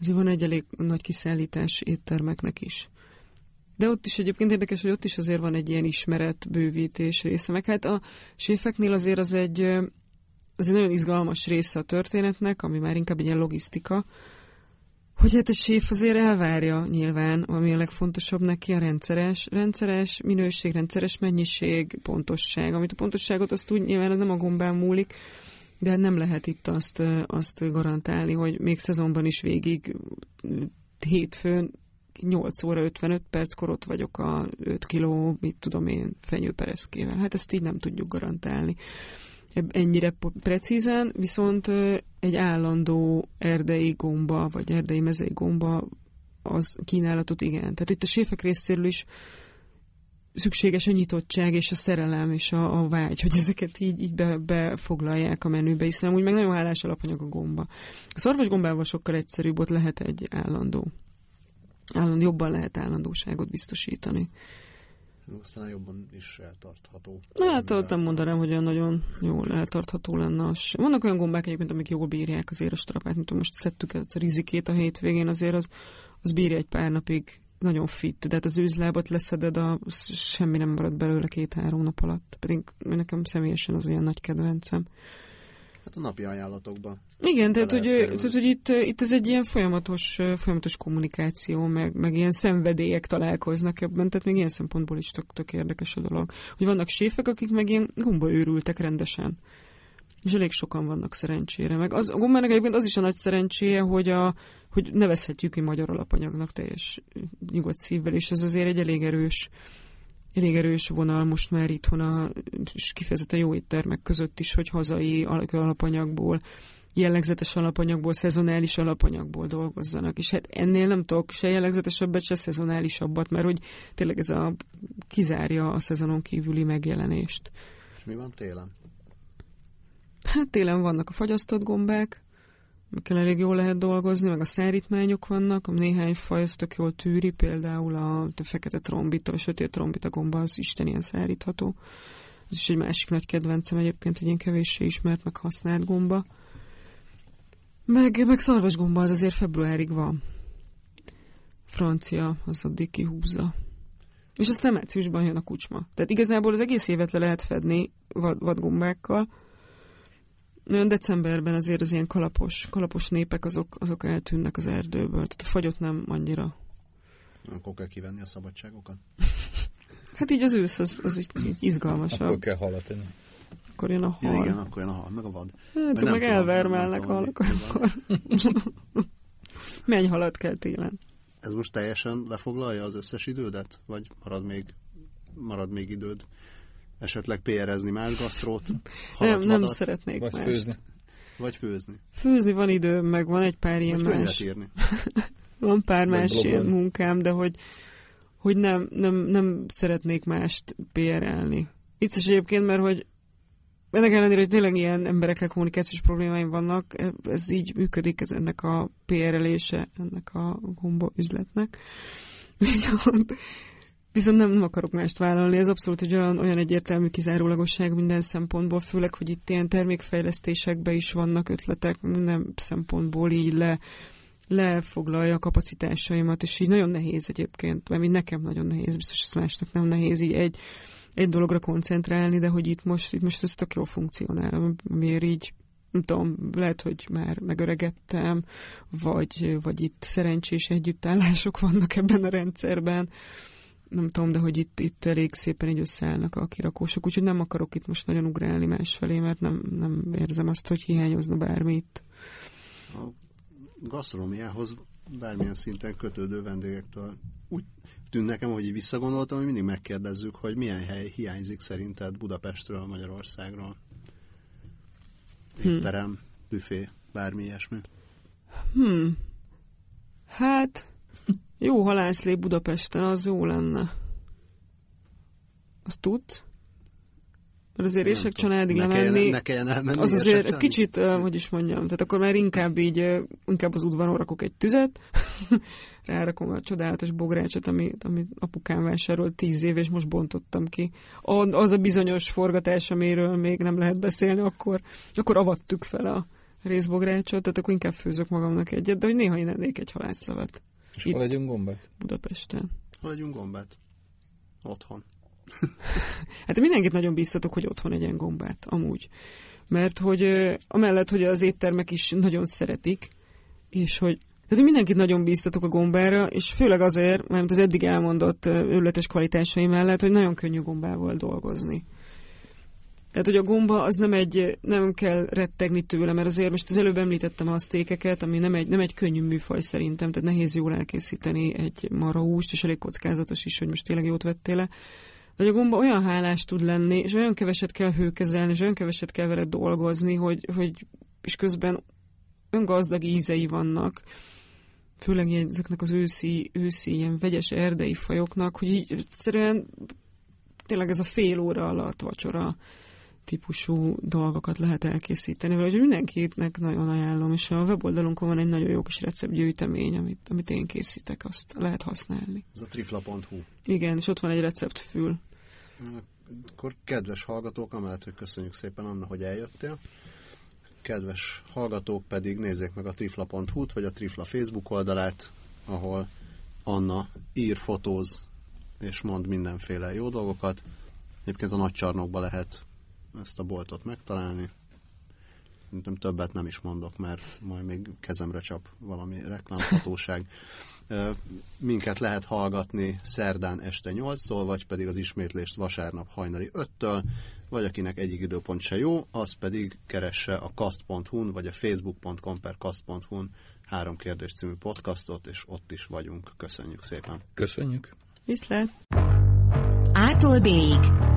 azért van egy elég nagy kiszállítás éttermeknek is. De ott is egyébként érdekes, hogy ott is azért van egy ilyen ismeret bővítés része. Meg hát a séfeknél azért az egy, az egy nagyon izgalmas része a történetnek, ami már inkább egy ilyen logisztika, hogy hát a séf azért elvárja nyilván, ami a legfontosabb neki a rendszeres, rendszeres minőség, rendszeres mennyiség, pontosság. Amit a pontosságot azt úgy nyilván nem a gombán múlik, de nem lehet itt azt, azt garantálni, hogy még szezonban is végig hétfőn 8 óra 55 perckor ott vagyok a 5 kiló, mit tudom én, fenyőpereszkével. Hát ezt így nem tudjuk garantálni ennyire precízen, viszont egy állandó erdei gomba, vagy erdei mezei gomba az kínálatot igen. Tehát itt a séfek részéről is szükséges a nyitottság és a szerelem és a, a vágy, hogy ezeket így, így be, befoglalják a menübe, hiszen úgy meg nagyon hálás alapanyag a gomba. A szarvas gombával sokkal egyszerűbb, ott lehet egy állandó. Állandó jobban lehet állandóságot biztosítani aztán jobban is eltartható. Na, hát ott nem mondanám, hogy olyan nagyon jól eltartható lenne az Vannak olyan gombák egyébként, amik jól bírják azért a strapát, mint most szedtük ezt a rizikét a hétvégén, azért az, az bírja egy pár napig nagyon fit, de hát az őzlábat leszeded, a, semmi nem marad belőle két-három nap alatt. Pedig nekem személyesen az olyan nagy kedvencem. Hát a napi ajánlatokban. Igen, tehát hogy, tehát, hogy itt, itt ez egy ilyen folyamatos, folyamatos kommunikáció, meg, meg ilyen szenvedélyek találkoznak ebben, tehát még ilyen szempontból is tök, tök érdekes a dolog. Hogy vannak séfek, akik meg ilyen őrültek rendesen. És elég sokan vannak szerencsére. Meg az, a gombának egyébként az is a nagy szerencséje, hogy, a, hogy nevezhetjük ki magyar alapanyagnak teljes nyugodt szívvel, és ez azért egy elég erős elég erős vonal most már itthon a és kifejezetten jó éttermek között is, hogy hazai alapanyagból, jellegzetes alapanyagból, szezonális alapanyagból dolgozzanak. És hát ennél nem tudok se jellegzetesebbet, se szezonálisabbat, mert hogy tényleg ez a kizárja a szezonon kívüli megjelenést. És mi van télen? Hát télen vannak a fagyasztott gombák, amikkel elég jól lehet dolgozni, meg a szárítmányok vannak, néhány faj az tök jól tűri, például a, a fekete trombita, a sötét trombita gomba az isten szárítható. Ez is egy másik nagy kedvencem egyébként, egy ilyen kevéssé ismert, meg használt gomba. Meg, meg gomba az azért februárig van. Francia, az addig kihúzza. És aztán márciusban jön a kucsma. Tehát igazából az egész évet le lehet fedni vad, vadgombákkal, decemberben azért az ilyen kalapos, kalapos népek azok, azok eltűnnek az erdőből. Tehát a fagyot nem annyira. Akkor kell kivenni a szabadságokat? hát így az ősz, az, az így, így izgalmasabb. Akkor kell halat enni. akkor jön a hal. Ja, igen, akkor jön a hal, meg a vad. Hát, nem meg tudom, elvermelnek halak, akkor *laughs* menj halat kell télen. Ez most teljesen lefoglalja az összes idődet? Vagy marad még, marad még időd esetleg PR-ezni más gasztrót? Nem, nem vadat, szeretnék Vagy mást. főzni. Vagy főzni? Főzni van időm, meg van egy pár ilyen Vagy más. írni? *laughs* Van pár Vagy más ilyen munkám, de hogy, hogy nem, nem, nem szeretnék mást PR-elni. Itt is egyébként, mert hogy ennek ellenére, hogy tényleg ilyen emberekkel kommunikációs problémáim vannak, ez így működik, ez ennek a PR-elése, ennek a gomba üzletnek. *laughs* Viszont, viszont nem, nem akarok mást vállalni, ez abszolút egy olyan, olyan egyértelmű kizárólagosság minden szempontból, főleg, hogy itt ilyen termékfejlesztésekben is vannak ötletek, minden szempontból így le, lefoglalja a kapacitásaimat, és így nagyon nehéz egyébként, mert nekem nagyon nehéz, biztos ez másnak nem nehéz így egy, egy dologra koncentrálni, de hogy itt most, itt most ez tök jól funkcionál, miért így nem tudom, lehet, hogy már megöregettem, vagy, vagy itt szerencsés együttállások vannak ebben a rendszerben, nem tudom, de hogy itt, itt elég szépen így összeállnak a kirakósok, úgyhogy nem akarok itt most nagyon ugrálni másfelé, mert nem, nem érzem azt, hogy hiányozna bármi itt. A gasztronómiához bármilyen szinten kötődő vendégektől úgy tűnt nekem, hogy így visszagondoltam, hogy mindig megkérdezzük, hogy milyen hely hiányzik szerinted Budapestről, Magyarországról. Étterem, büfé, bármi ilyesmi. Hmm. Hát, jó halászlé Budapesten, az jó lenne. Azt tudsz? Mert azért Érsek családig ne lemenni, Kelljen, ne kelljen elmenni. az azért, ez kicsit, hogy is mondjam, tehát akkor már inkább így, inkább az udvaron rakok egy tüzet, *laughs* rárakom a csodálatos bográcsot, amit, amit apukám vásárolt tíz év, és most bontottam ki. Az a bizonyos forgatás, amiről még nem lehet beszélni, akkor, akkor avattuk fel a részbográcsot, tehát akkor inkább főzök magamnak egyet, de hogy néha én ennék egy halászlevet És Itt. hol legyünk gombát? Budapesten. Hol legyünk gombát? Otthon. *laughs* Hát mindenkit nagyon bíztatok, hogy otthon egyen gombát, amúgy. Mert hogy amellett, hogy az éttermek is nagyon szeretik, és hogy tehát mindenkit nagyon bíztatok a gombára, és főleg azért, mert az eddig elmondott ö, őrületes kvalitásai mellett, hogy nagyon könnyű gombával dolgozni. Tehát, hogy a gomba az nem egy, nem kell rettegni tőle, mert azért most az előbb említettem a sztékeket, ami nem egy, nem egy könnyű műfaj szerintem, tehát nehéz jól elkészíteni egy marahúst, és elég kockázatos is, hogy most tényleg jót vettél le. De a gomba olyan hálás tud lenni, és olyan keveset kell hőkezelni, és olyan keveset kell vele dolgozni, hogy, hogy és közben olyan gazdag ízei vannak, főleg ezeknek az őszi, őszi ilyen vegyes erdei fajoknak, hogy így egyszerűen tényleg ez a fél óra alatt vacsora típusú dolgokat lehet elkészíteni, vagy mindenkinek nagyon ajánlom, és a weboldalunkon van egy nagyon jó kis receptgyűjtemény, amit, amit én készítek, azt lehet használni. Ez a trifla.hu. Igen, és ott van egy receptfül. Akkor kedves hallgatók, amellett, hogy köszönjük szépen Anna, hogy eljöttél. Kedves hallgatók pedig nézzék meg a trifla.hu-t, vagy a Trifla Facebook oldalát, ahol Anna ír, fotóz, és mond mindenféle jó dolgokat. Egyébként a nagy csarnokba lehet ezt a boltot megtalálni. Szerintem többet nem is mondok, mert majd még kezemre csap valami reklámhatóság. *laughs* Minket lehet hallgatni szerdán este 8-tól, vagy pedig az ismétlést vasárnap hajnali 5-től, vagy akinek egyik időpont se jó, az pedig keresse a kast.hu-n, vagy a facebook.com per kast.hu-n három kérdés című podcastot, és ott is vagyunk. Köszönjük szépen! Köszönjük. Viszlát! Ától B-ig.